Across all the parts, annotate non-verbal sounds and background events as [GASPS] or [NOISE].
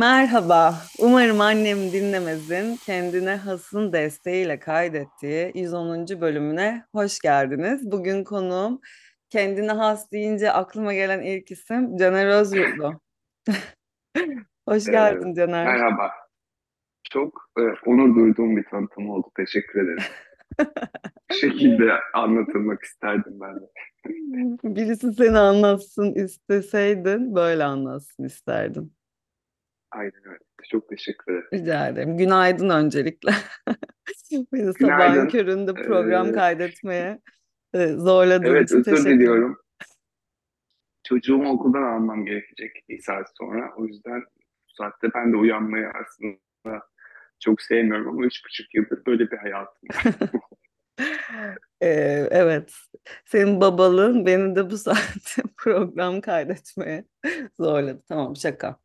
Merhaba. Umarım annem dinlemezin kendine hasın desteğiyle kaydettiği 110. bölümüne hoş geldiniz. Bugün konuğum kendine has deyince aklıma gelen ilk isim Caner Özyurtlu. [LAUGHS] Hoş Ee, geldin Caner. merhaba. Çok e, onur duyduğum bir tanıtım oldu. Teşekkür ederim. [LAUGHS] Şekilde anlatılmak isterdim ben de. Birisi seni anlatsın isteseydin böyle anlatsın isterdin. Aynen öyle. Çok teşekkür ederim. Rica ederim. Günaydın öncelikle. [LAUGHS] Beni sabahın köründe program Ee, kaydetmeye e, zorladığın evet için teşekkür ederim. diliyorum. Çocuğumu okuldan almam gerekecek bir saat sonra. O yüzden bu saatte ben de uyanmayı aslında çok sevmiyorum ama üç buçuk yıldır böyle bir hayatım var. [LAUGHS] Ee, evet. Senin babalığın beni de bu saatte [LAUGHS] program kaydetmeye zorladı. Tamam şaka.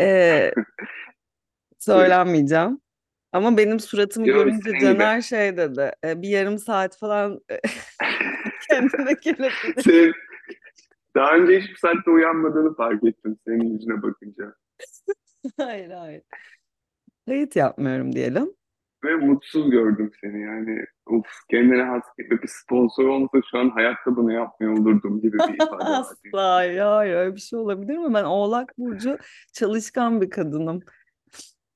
Ee, [LAUGHS] söylenmeyeceğim. Ama benim suratımı Yo görünce senin gibi. Caner şey dedi. "E, bir yarım saat falan [LAUGHS] kendine gelebilir. Daha önce hiçbir saatte uyanmadığını fark ettim senin yüzüne bakınca. [LAUGHS] Hayır hayır. Kayıt yapmıyorum diyelim. Ve mutsuz gördüm seni yani. Of kendine has gibi bir sponsor olmasa şu an hayatta bunu yapmıyor olurdum gibi bir [LAUGHS] ifade. Asla hayır öyle bir şey olabilir mi? Ben Oğlak Burcu çalışkan bir kadınım.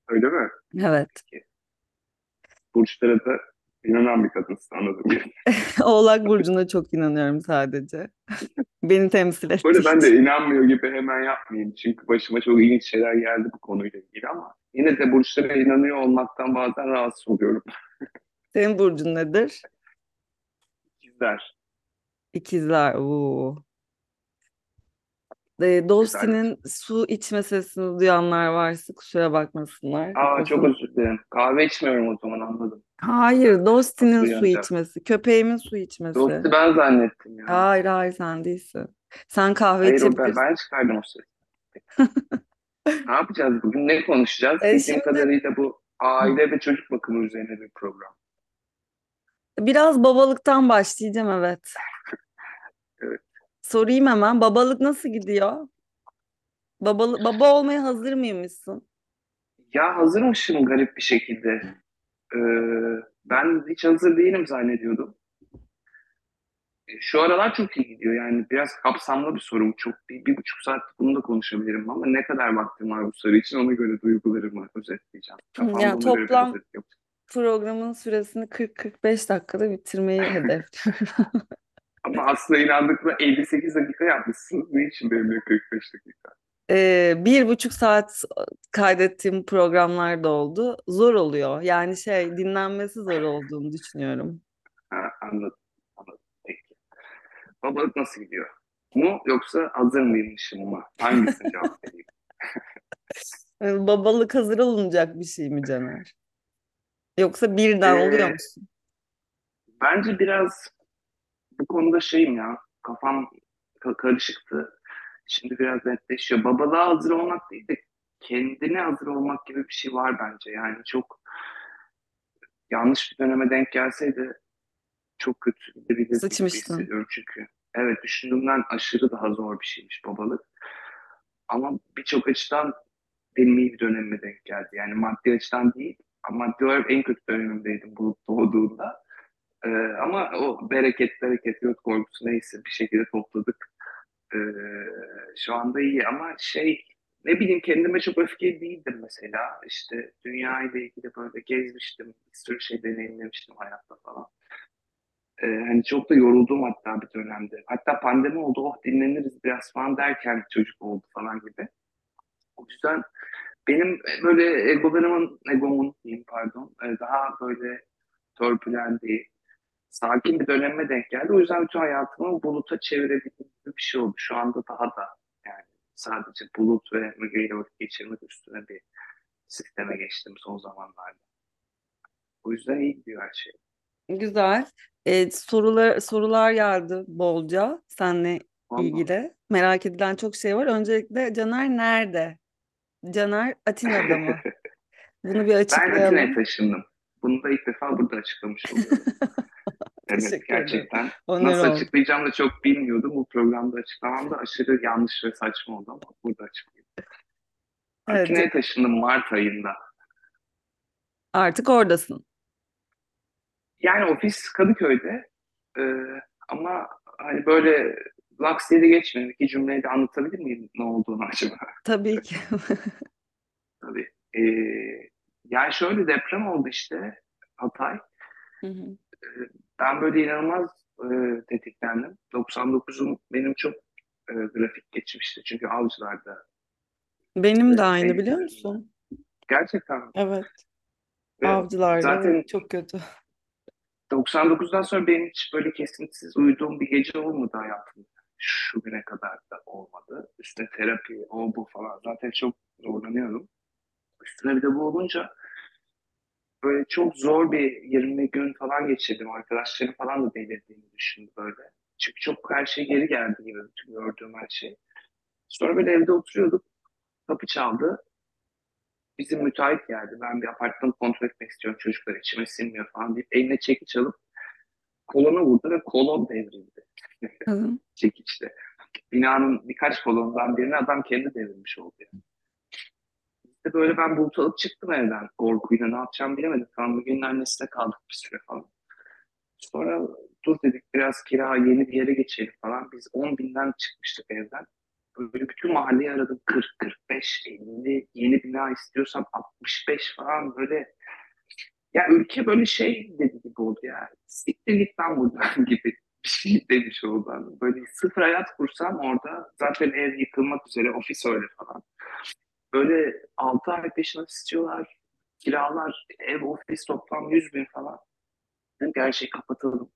Öyle mi? Evet. Burçlara da inanan bir kadınsın anladım. [LAUGHS] Oğlak Burcu'na çok inanıyorum sadece. Beni temsil ettiği Böyle ben de inanmıyor gibi hemen yapmayayım. Çünkü başıma çok ilginç şeyler geldi bu konuyla ilgili ama yine de burçlara inanıyor olmaktan bazen rahatsız oluyorum. [LAUGHS] Senin burcun nedir? İkizler. İkizler. Oo. Ee. Dosti'nin su içme sesini duyanlar varsa kusura bakmasınlar. Aa çok özür dilerim. Kahve içmiyorum o zaman anladım. Hayır, Dosti'nin su içmesi, köpeğimin su içmesi. Dostu ben zannettim ya. Hayır, hayır sen değilsin. Sen kahve Hayır o ben, içebilirsin. ben çıkardım o sesi. [LAUGHS] Ne yapacağız bugün? Ne konuşacağız? E, Bildiğim şimdi kadarıyla bu aile ve çocuk bakımı üzerine bir program. biraz babalıktan başlayacağım evet. [LAUGHS] Evet. Sorayım hemen. Babalık nasıl gidiyor? Babalı, baba olmaya hazır mıymışsın? Ya hazırmışım garip bir şekilde. Ee, ben hiç hazır değilim zannediyordum. Şu aralar çok iyi gidiyor. Yani biraz kapsamlı bir sorum. Çok bir, bir buçuk saat bunu da konuşabilirim ama ne kadar vaktim var bu soru için ona göre duygularımı özetleyeceğim. Kafamda Yani toplam programın süresini 40-45 dakikada bitirmeyi [LAUGHS] hedefliyorum. [LAUGHS] Ama aslında inandıkla 58 dakika yapmışsınız. Ne için benimle 45 dakika? Ee, bir buçuk saat kaydettiğim programlar da oldu. Zor oluyor. Yani şey dinlenmesi zor olduğunu düşünüyorum. Ha. Anladım. Babalık nasıl gidiyor? Mu yoksa hazır mıymışım mı? Hangisini [LAUGHS] cevap vereyim? Yani babalık hazır olunacak bir şey mi Caner? Yoksa birden oluyor Ee, musun? bence biraz bu konuda şeyim ya. Kafam ka- karışıktı. Şimdi biraz netleşiyor. Babalığa hazır olmak değil de kendine hazır olmak gibi bir şey var bence. Yani çok yanlış bir döneme denk gelseydi çok kötü gibi Sıçmıştın. hissediyorum çünkü. Evet düşündüğümden aşırı daha zor bir şeymiş babalık. Ama birçok açıdan benim iyi bir dönemime denk geldi. Yani maddi açıdan değil ama maddi olarak en kötü dönemimdeydim bu doğduğunda. Ee, ama o bereket, bereket yok korkusu neyse bir şekilde topladık. Ee, şu anda iyi ama şey ne bileyim kendime çok öfkeli değildim mesela. İşte dünya ile ilgili böyle gezmiştim. Bir sürü şey deneyimlemiştim hayatta falan. Ee, hani çok da yoruldum hatta bir dönemde. Hatta pandemi oldu, oh dinleniriz biraz falan derken çocuk oldu falan gibi. O yüzden benim böyle egolarımın, egomun diyeyim pardon, e, daha böyle törpülendiği, sakin bir döneme denk geldi. O yüzden bütün hayatımı buluta çevirebildiğim bir şey oldu. Şu anda daha da yani sadece bulut ve Müge ile vakit geçirmek üstüne bir sisteme geçtim son zamanlarda. O yüzden iyi gidiyor her şey. Güzel. Ee, sorular sorular geldi bolca seninle Vallahi. ilgili. Merak edilen çok şey var. Öncelikle Caner nerede? Caner Atina'da mı? [LAUGHS] Bunu bir Ben açıklayalım. Atina'ya taşındım. Bunu da ilk defa burada açıklamış oluyorum. [LAUGHS] Evet gerçekten. Onur Nasıl oldu. açıklayacağımı da çok bilmiyordum. Bu programda açıklamam da aşırı yanlış ve saçma oldu ama burada açıklayayım. Evet, Atina'ya taşındım Mart ayında. artık oradasın. Yani ofis Kadıköy'de Ee, ama hani böyle laks diye de geçmedim. İki cümleyle anlatabilir miyim ne olduğunu acaba? Tabii [LAUGHS] ki. [LAUGHS] Tabii. Ee, yani şöyle deprem oldu işte Hatay. Hı hı. Ben böyle inanılmaz e, tetiklendim. 99'um benim çok e, grafik geçmişti. Çünkü Avcılar'da Benim de e, aynı benim biliyor musun? Gerçekten. Evet. Ve Avcılarda zaten çok kötü. 99'dan sonra benim hiç böyle kesintisiz uyuduğum bir gece olmadı hayatımda. Şu güne kadar da olmadı. Üstüne terapi, o bu falan. Zaten çok zorlanıyorum. Üstüne bir de bu olunca böyle çok zor bir 20 gün falan geçirdim. Arkadaşlarım falan da delirdiğini düşündü böyle. Çünkü çok her şey geri geldi gibi bütün gördüğüm her şey. Sonra böyle evde oturuyorduk. Kapı çaldı. Bizim müteahhit geldi. Ben bir apartmanı kontrol etmek istiyorum. Çocuklar içime sinmiyor falan deyip eline çekiç alıp kolona vurdu ve kolon devrildi. [LAUGHS] Çekiçle. Binanın birkaç kolonundan birini adam kendi devirmiş oldu. Yani. İşte böyle ben bulut alıp çıktım evden. Korkuyla ne yapacağımı bilemedim. Falan bugün annesine kaldık bir süre falan. Sonra dur dedik biraz kira yeni bir yere geçelim falan. Biz 10 binden çıkmıştık evden. Böyle bütün mahalleyi aradım. 40, 45, 50, yeni bina istiyorsam 65 falan böyle. Ya ülke böyle şey dedi gibi oldu ya. Siktir git lan buradan [LAUGHS] gibi bir şey demiş oldu. Böyle sıfır hayat kursam orada zaten ev yıkılmak üzere ofis öyle falan. Böyle 6 ay peşine istiyorlar. Kiralar, ev, ofis toplam 100 bin falan. Dedim her şeyi kapatalım.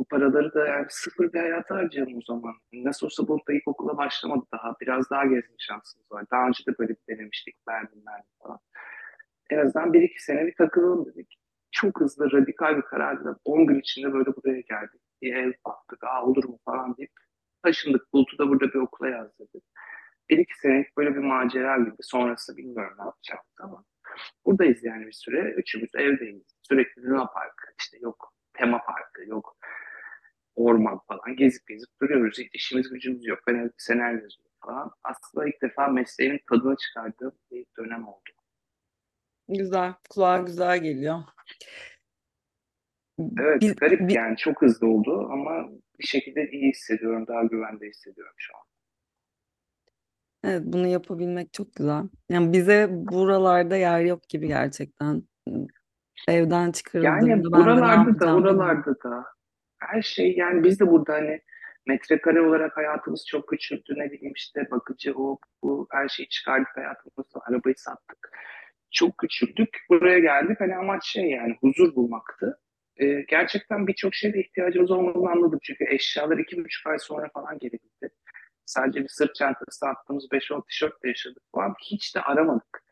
Bu paraları da yani sıfır bir hayata harcayalım o zaman. Nasıl olsa Bulut'ta ilkokula başlamadı daha. Biraz daha gezme şansımız var. Daha önce de böyle bir denemiştik. Berlin, Berlin falan. En azından bir iki sene bir takılalım dedik. Çok hızlı, radikal bir kararla 10 gün içinde böyle buraya geldik. Bir ev baktık, aa olur mu falan deyip taşındık. Bulut'u da burada bir okula yazdırdık. Bir iki senelik böyle bir macera gibi. Sonrası bilmiyorum ne yapacağım ama buradayız yani bir süre. Üçümüz evdeyiz. Sürekli Luna Park, işte yok tema parkı, yok orman falan gezip gezip duruyoruz. Hiç işimiz gücümüz yok. Ben evde senaryo yazıyorum falan. Aslında ilk defa mesleğimin tadını çıkardığım bir dönem oldu. Güzel. Kulağa güzel geliyor. Evet, Biz, garip bi- yani çok hızlı oldu ama bir şekilde iyi hissediyorum, daha güvende hissediyorum şu an. evet, bunu yapabilmek çok güzel. Yani bize buralarda yer yok gibi gerçekten. Evden çıkarıldığımda Yani ben de ne buralarda da, yapacağım bilmiyorum. oralarda da her şey yani biz de burada hani metrekare olarak hayatımız çok küçüldü. Ne bileyim işte bakıcı o bu her şeyi çıkardık hayatımızda. Arabayı sattık. Çok küçüldük. Buraya geldik. Hani amaç şey yani huzur bulmaktı. Ee, gerçekten birçok şeyde ihtiyacımız olmadığını anladım. Çünkü eşyalar iki buçuk ay sonra falan gelebildi. Sadece bir sırt çantası attığımız 5-10 tişörtle yaşadık falan. Hiç de aramadık.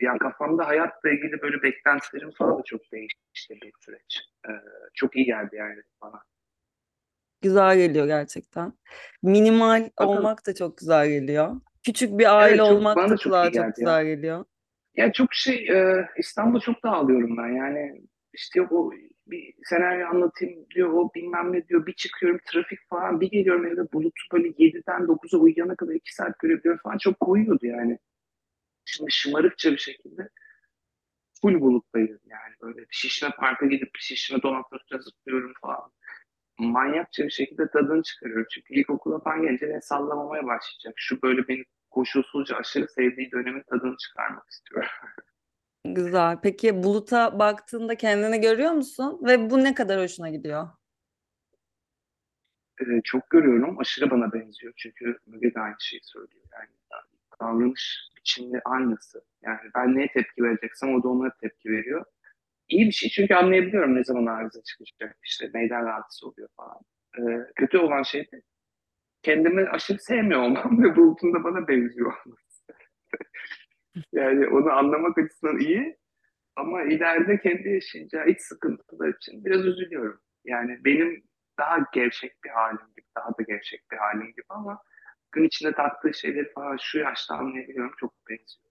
Yani kafamda hayatla ilgili böyle beklentilerim falan da çok değişti bir süreç. Ee, çok iyi geldi yani bana. Güzel geliyor gerçekten. Minimal Bakalım. olmak da çok güzel geliyor. Küçük bir aile Evet çok olmak da çok kulağa çok ya. güzel geliyor. Ya çok şey e, İstanbul'da çok dağılıyorum ben yani işte o bir senaryo anlatayım diyor o bilmem ne diyor bir çıkıyorum trafik falan bir geliyorum evde bulutu böyle 7'den 9'a uyuyana kadar 2 saat görebiliyorum falan çok koyuyordu yani. Şimdi şımarıkça bir şekilde full buluttayız yani böyle Şişme Park'a gidip Şişme Donatör'e zıplıyorum falan. Manyakça bir şekilde tadını çıkarıyorum çünkü ilkokula falan gelince ne sallamamaya başlayacak. Şu böyle beni koşulsuzca aşırı sevdiği dönemin tadını çıkarmak istiyorum. [LAUGHS] Güzel. Peki buluta baktığında kendini görüyor musun? Ve bu ne kadar hoşuna gidiyor? Ee, çok görüyorum. Aşırı bana benziyor. Çünkü Müge de aynı şeyi söylüyor. Yani davranış biçimleri aynısı. Yani ben neye tepki vereceksem o da ona tepki veriyor. İyi bir şey çünkü anlayabiliyorum ne zaman arıza çıkacak. İşte neyden rahatsız oluyor falan. Ee, kötü olan şey de kendimi aşırı sevmiyor olmam ve Bulut'un da bana benziyor olması. [LAUGHS] Yani onu anlamak açısından iyi ama ileride kendi yaşayacağı iç sıkıntılar için biraz üzülüyorum. Yani benim daha gevşek bir halim gibi, daha da gevşek bir halim gibi ama gün içinde taktığı şeyleri falan şu yaşta anlayabiliyorum çok benziyor.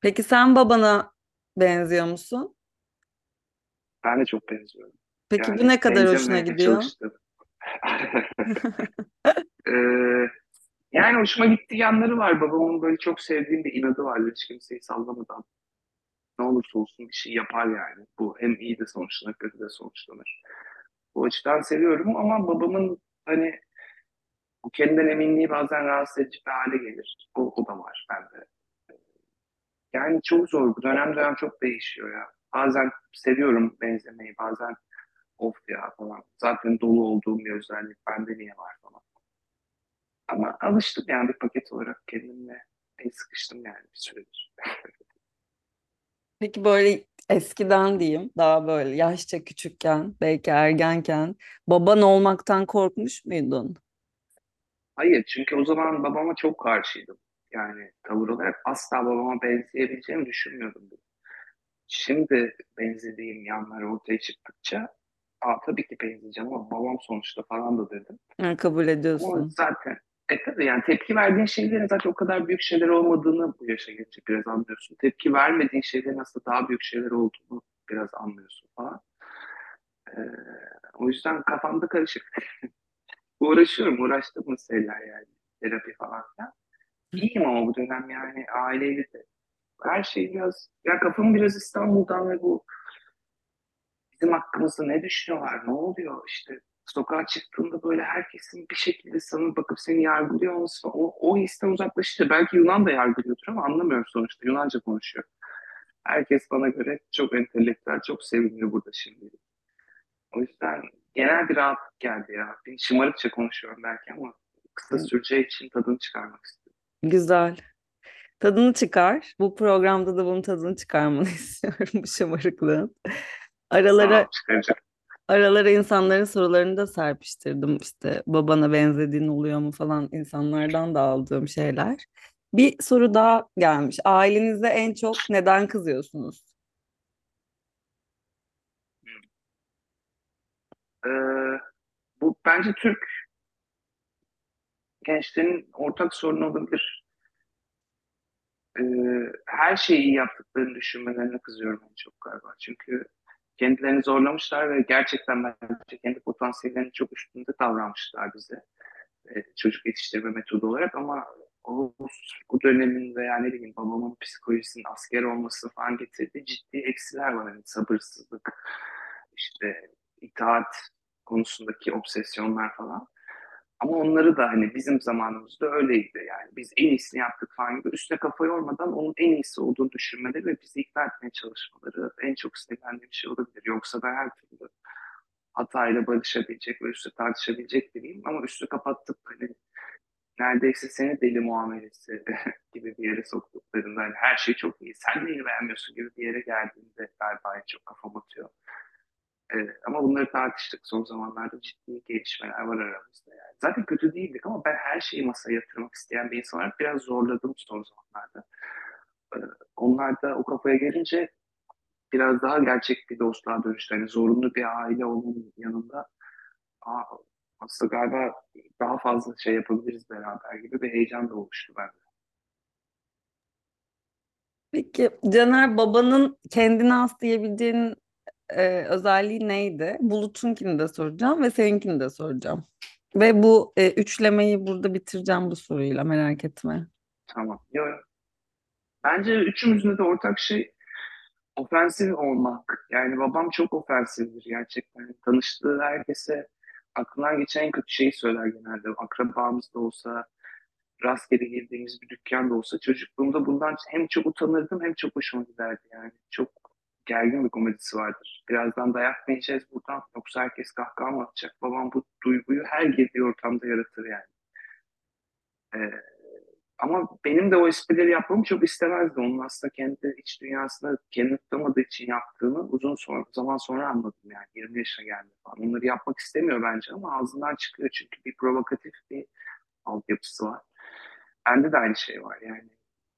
Peki sen babana benziyor musun? Ben de çok benziyorum. Peki bu Yani ne kadar hoşuna gidiyor? çalıştım. [LAUGHS] Ee, yani hoşuma gittiği yanları var. Babamın böyle çok sevdiğim bir inadı var. Hiç kimseyi sallamadan ne olursa olsun bir şey yapar yani. Bu hem iyi de sonuçlanır, kötü de sonuçlanır. Bu açıdan seviyorum ama babamın hani bu kendinden eminliği bazen rahatsız edici bir hale gelir. O, o da var bende. Yani çok zor. Bu dönem dönem çok değişiyor ya. Bazen seviyorum benzemeyi, bazen of ya falan. Zaten dolu olduğum bir özellik. Bende niye var falan. Ama alıştım yani bir paket olarak kendimle el sıkıştım yani bir süredir. Peki böyle eskiden diyeyim, daha böyle yaşça küçükken, belki ergenken baban olmaktan korkmuş muydun? Hayır çünkü o zaman babama çok karşıydım. Yani tavır olarak asla babama benzeyebileceğimi düşünmüyordum. Şimdi benzediğim yanlar ortaya çıktıkça Aa, tabii ki benzeyeceğim ama babam sonuçta falan da dedim. Ha, kabul Ama ediyorsun. zaten e tabii yani tepki verdiğin şeylerin zaten o kadar büyük şeyler olmadığını bu yaşa gelince biraz anlıyorsun. Tepki vermediğin şeylerin aslında daha büyük şeyler olduğunu biraz anlıyorsun falan. Ee, o yüzden kafamda karışık. [LAUGHS] Uğraşıyorum, uğraştığım meseleler yani. Terapi falan filan. İyiyim ama bu dönem yani aileyle de. Her şey biraz, ya kafam biraz İstanbul'dan ve bu bizim hakkımızda ne düşünüyorlar, ne oluyor işte sokağa çıktığında böyle herkesin bir şekilde sana bakıp seni yargılıyor olması. O, o histen uzaklaşınca belki Yunan da yargılıyordur ama anlamıyorum sonuçta. Yunanca konuşuyor. Herkes bana göre çok entelektüel, çok sevimli burada şimdi. O yüzden genel bir rahatlık geldi ya. Bir şımarıkça konuşuyorum belki ama kısa süreceği için tadını çıkarmak istiyorum. Güzel. Tadını çıkar. Bu programda da bunun tadını çıkarmanı [LAUGHS] istiyorum bu şımarıklığın. Aralara aralara insanların sorularını da serpiştirdim. İşte babana benzediğin oluyor mu falan insanlardan da aldığım şeyler. Bir soru daha gelmiş. Ailenizde en çok neden kızıyorsunuz? Ee, bu bence Türk gençlerin ortak sorunu olabilir. Ee, her şeyi iyi yaptıklarını düşünmelerine kızıyorum en çok galiba. Çünkü kendilerini zorlamışlar ve gerçekten bence kendi potansiyellerinin çok üstünde davranmışlar bize. Ee, çocuk yetiştirme metodu olarak ama o, o dönemin veya ne bileyim babamın psikolojisinin asker olması falan getirdiği ciddi eksiler var. Yani sabırsızlık, işte itaat konusundaki obsesyonlar falan. Ama onları da hani bizim zamanımızda öyleydi yani. Biz en iyisini yaptık falan gibi üstüne kafa yormadan onun en iyisi olduğunu düşünmeleri ve bizi ikna etmeye çalışmaları en çok sinirlendiğim şey olabilir. Yoksa ben her türlü hatayla barışabilecek ve üstü tartışabilecek biriyim. Ama üstü kapattık hani neredeyse seni deli muamelesi [LAUGHS] gibi bir yere soktuklarında hani her şey çok iyi. Sen neyi beğenmiyorsun gibi bir yere geldiğinde galiba en çok kafam atıyor. Evet, ama bunları tartıştık. Son zamanlarda ciddi gelişmeler var aramızda yani. Zaten kötü değildik ama ben her şeyi masaya yatırmak isteyen bir insan olarak biraz zorladım son zamanlarda. Ee, onlar da o kafaya gelince biraz daha gerçek bir dostluğa dönüştü. Yani zorunlu bir aile olmanın yanında Aa, aslında galiba daha fazla şey yapabiliriz beraber gibi bir heyecan da oluştu bende. Peki Caner babanın kendine has diyebileceğin e, özelliği neydi? Bulut'unkini de soracağım ve seninkini de soracağım. Ve bu e, üçlemeyi burada bitireceğim bu soruyla merak etme. Tamam. Yo. Bence üçümüzün de ortak şey ofensif olmak. Yani babam çok ofensifdir gerçekten. Tanıştığı herkese aklından geçen en kötü şeyi söyler genelde. Akrabamız da olsa, rastgele girdiğimiz bir dükkan da olsa çocukluğumda bundan hem çok utanırdım hem çok hoşuma giderdi yani. Çok gergin bir komedisi vardır. Birazdan dayak mı yiyeceğiz buradan yoksa herkes kahkaha mı atacak? Babam bu duyguyu her girdiği ortamda yaratır yani. Ee, ama benim de o esprileri yapmamı çok istemezdi. Onun aslında kendi iç dünyasında kendini tutamadığı için yaptığını uzun sonra, zaman sonra anladım yani. 20 yaşına geldi falan. Onları yapmak istemiyor bence ama ağzından çıkıyor çünkü bir provokatif bir altyapısı var. Bende de aynı şey var yani.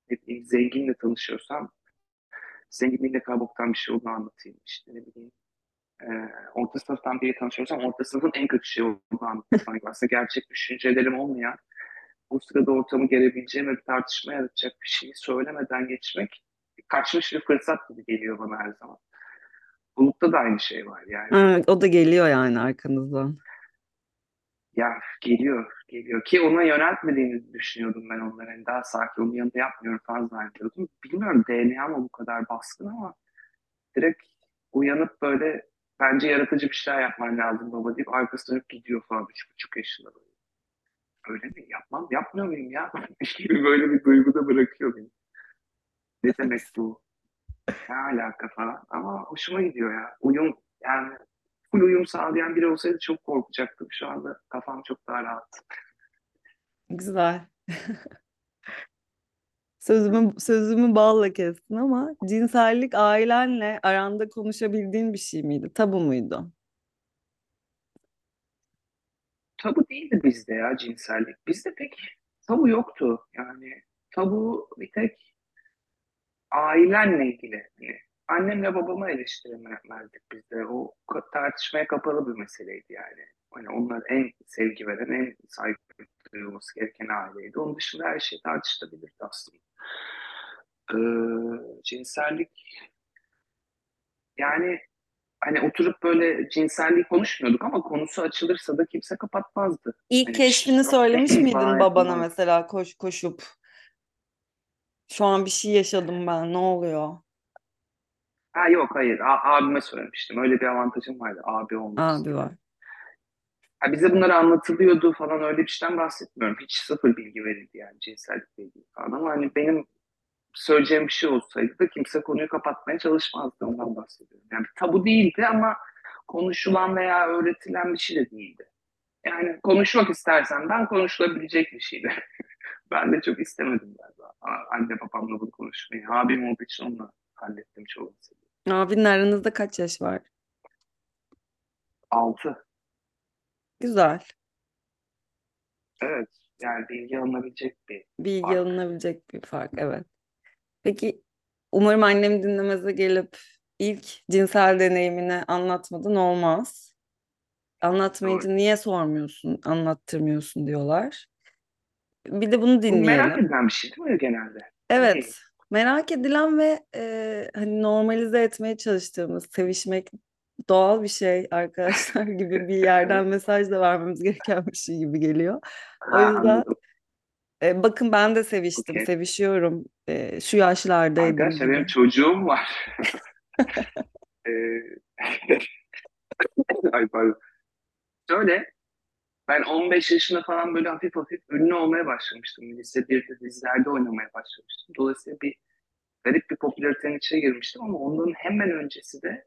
Hep zenginle tanışıyorsam zenginliğiyle kabuktan bir şey olduğunu anlatayım. İşte ne bileyim. E, orta sınıftan biri tanışıyorsam orta sınıfın en kötü şey olduğunu anlatayım. Aslında gerçek düşüncelerim olmayan o sırada ortamı gelebileceğim ve bir tartışma yaratacak bir şeyi söylemeden geçmek kaçmış bir fırsat gibi geliyor bana her zaman. Bulut'ta da aynı şey var yani. Evet, o da geliyor yani arkanızdan. Ya geliyor. Geliyor. Ki ona yöneltmediğini düşünüyordum ben onların. Yani daha sakin onun yanında yapmıyorum falan zannediyordum. Bilmiyorum DNA mı bu kadar baskın ama direkt uyanıp böyle bence yaratıcı bir şeyler yapman lazım baba deyip arkasına dönüp gidiyor falan üç buçuk yaşında böyle. Öyle mi? Yapmam, yapmıyor muyum ya? [LAUGHS] gibi böyle bir duyguda bırakıyor beni. Ne demek bu? Ne alaka falan. Ama hoşuma gidiyor ya. Uyum yani full uyum sağlayan biri olsaydı çok korkacaktım. Şu anda kafam çok daha rahat. Güzel. [LAUGHS] Sözümü sözümü balla kestin ama cinsellik ailenle aranda konuşabildiğin bir şey miydi? Tabu muydu? Tabu değildi bizde ya cinsellik. Bizde pek tabu yoktu. Yani tabu bir tek ailenle ilgili. Hani annemle babamı eleştiremezdik biz de. O tartışmaya kapalı bir meseleydi yani. Hani onlar en sevgi veren, en saygı duyulması gereken aileydi. Onun dışında her şey tartışılabilirdi aslında. Ee, cinsellik yani hani oturup böyle cinselliği konuşmuyorduk ama konusu açılırsa da kimse kapatmazdı. İlk Hani keşfini söylemiş miydin bana babana mesela koş koşup şu an bir şey yaşadım ben ne oluyor? Ha yok hayır A- abime söylemiştim. Öyle bir avantajım vardı abi olması Abi var. Ha, bize bunlar anlatılıyordu falan öyle bir şeyden bahsetmiyorum. Hiç sıfır bilgi verildi yani cinsellikle ilgili falan ama hani benim söyleyeceğim bir şey olsaydı da kimse konuyu kapatmaya çalışmazdı ondan bahsediyorum. Yani bir tabu değildi ama konuşulan veya öğretilen bir şey de değildi. Yani konuşmak istersen ben konuşulabilecek bir şeydi. [LAUGHS] Ben de çok istemedim galiba. Anne babamla bunu konuşmayı. Abim olduğu için onunla hallettim çoğu meseleyi. Abinin aranızda kaç yaş var? Altı. Güzel. Evet. Yani bilgi alınabilecek bir Bilgi fark. alınabilecek bir fark evet. Peki umarım annem dinlemeze gelip ilk cinsel deneyimini anlatmadan olmaz. Doğru. Anlatmayınca niye sormuyorsun, anlattırmıyorsun diyorlar. Bir de bunu Bu merak edilen bir şey değil mi genelde? Evet, merak edilen ve e, hani normalize etmeye çalıştığımız, sevişmek doğal bir şey [LAUGHS] arkadaşlar gibi bir yerden [LAUGHS] mesaj da vermemiz gereken bir şey gibi geliyor. O yüzden e, bakın ben de seviştim, Okey. sevişiyorum, e, şu yaşlardaydım Arkadaşlar benim çocuğum var. Ee, [LAUGHS] Ay pardon. Şöyle ben 15 yaşında falan böyle hafif hafif ünlü olmaya başlamıştım. Lise 1'de dizilerde oynamaya başlamıştım. Dolayısıyla bir garip bir popülaritenin içine girmiştim ama onların hemen öncesi de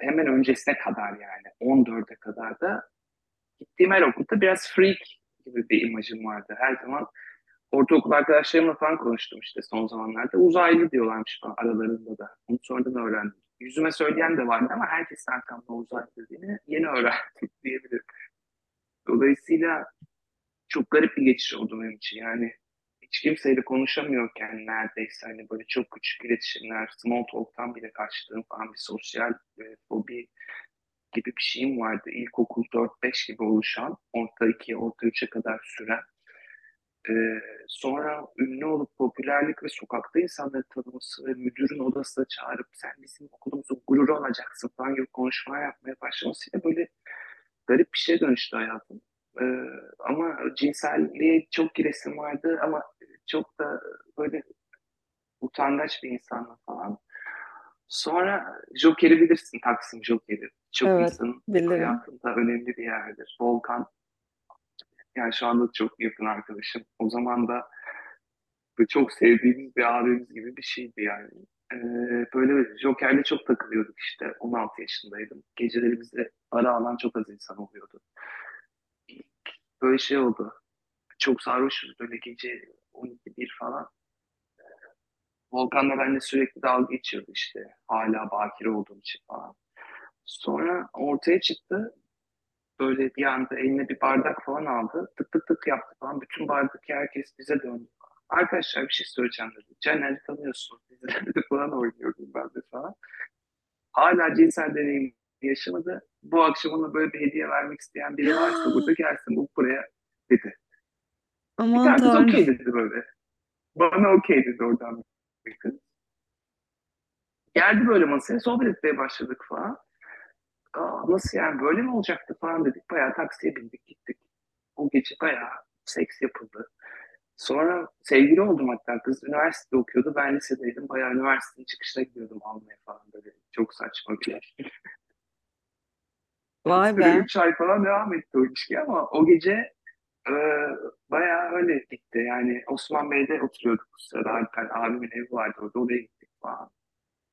hemen öncesine kadar yani 14'e kadar da gittiğim her okulda biraz freak gibi bir imajım vardı. Her zaman ortaokul arkadaşlarımla falan konuştum işte son zamanlarda. Uzaylı diyorlarmış falan aralarında da. Onu sonradan öğrendim. Yüzüme söyleyen de vardı ama herkes arkamda uzaylı dediğini yeni öğrendim [LAUGHS] diyebilirim. Dolayısıyla çok garip bir geçiş oldu benim için. Yani hiç kimseyle konuşamıyorken neredeyse hani böyle çok küçük iletişimler, small talk'tan bile kaçtığım falan bir sosyal e, fobi gibi bir şeyim vardı. İlkokul 4-5 gibi oluşan, orta 2'ye, orta 3'e kadar süren. Ee, sonra ünlü olup popülerlik ve sokakta insanları tanıması ve müdürün odasına çağırıp sen bizim okulumuzun gururu olacaksın falan gibi konuşmalar yapmaya başlamasıyla böyle garip bir şeye dönüştü hayatım. Ee, ama cinselliğe çok giresim vardı ama çok da böyle utangaç bir insanla falan. Sonra Joker'i bilirsin, Taksim Joker'i. Çok Evet, insanın bilirim. hayatında önemli bir yerdir. Volkan, yani şu anda çok yakın arkadaşım. O zaman da çok sevdiğimiz bir abimiz gibi bir şeydi yani. Ee, böyle Joker'le çok takılıyorduk işte. 16 yaşındaydım. Geceleri bize ara alan çok az insan oluyordu. Böyle şey oldu. Çok sarhoşuz böyle gece 12-1 falan. Volkan'la benimle sürekli dalga geçiyordu işte. Hala bakire olduğum için falan. Sonra ortaya çıktı. Böyle bir anda eline bir bardak falan aldı. Tık tık tık yaptı falan. Bütün bardaktaki herkes bize döndü. Arkadaşlar bir şey söyleyeceğim dedi. Caner'i tanıyorsunuz. Dizilerde [LAUGHS] falan oynuyordum ben de falan. Hala cinsel deneyim yaşamadı. Bu akşam ona böyle bir hediye vermek isteyen biri [GASPS] varsa burada gelsin bu buraya dedi. Bir Aman tane kız Tanrım. okey dedi böyle. Bana okey dedi oradan bir kız. Geldi böyle masaya sohbet etmeye başladık falan. Aa, nasıl yani böyle mi olacaktı falan dedik. Bayağı taksiye bindik gittik. O gece bayağı seks yapıldı. Sonra sevgili oldum hatta. Kız üniversitede okuyordu. Ben lisedeydim. Bayağı üniversitenin çıkışına gidiyordum almaya falan böyle. Çok saçma bir yer. [LAUGHS] Vay be. 3 ay falan devam etti o ilişki ama o gece e, bayağı öyle gitti. Yani Osman Bey'de oturuyorduk bu sırada. Alper abimin evi vardı orada. Oraya gittik falan.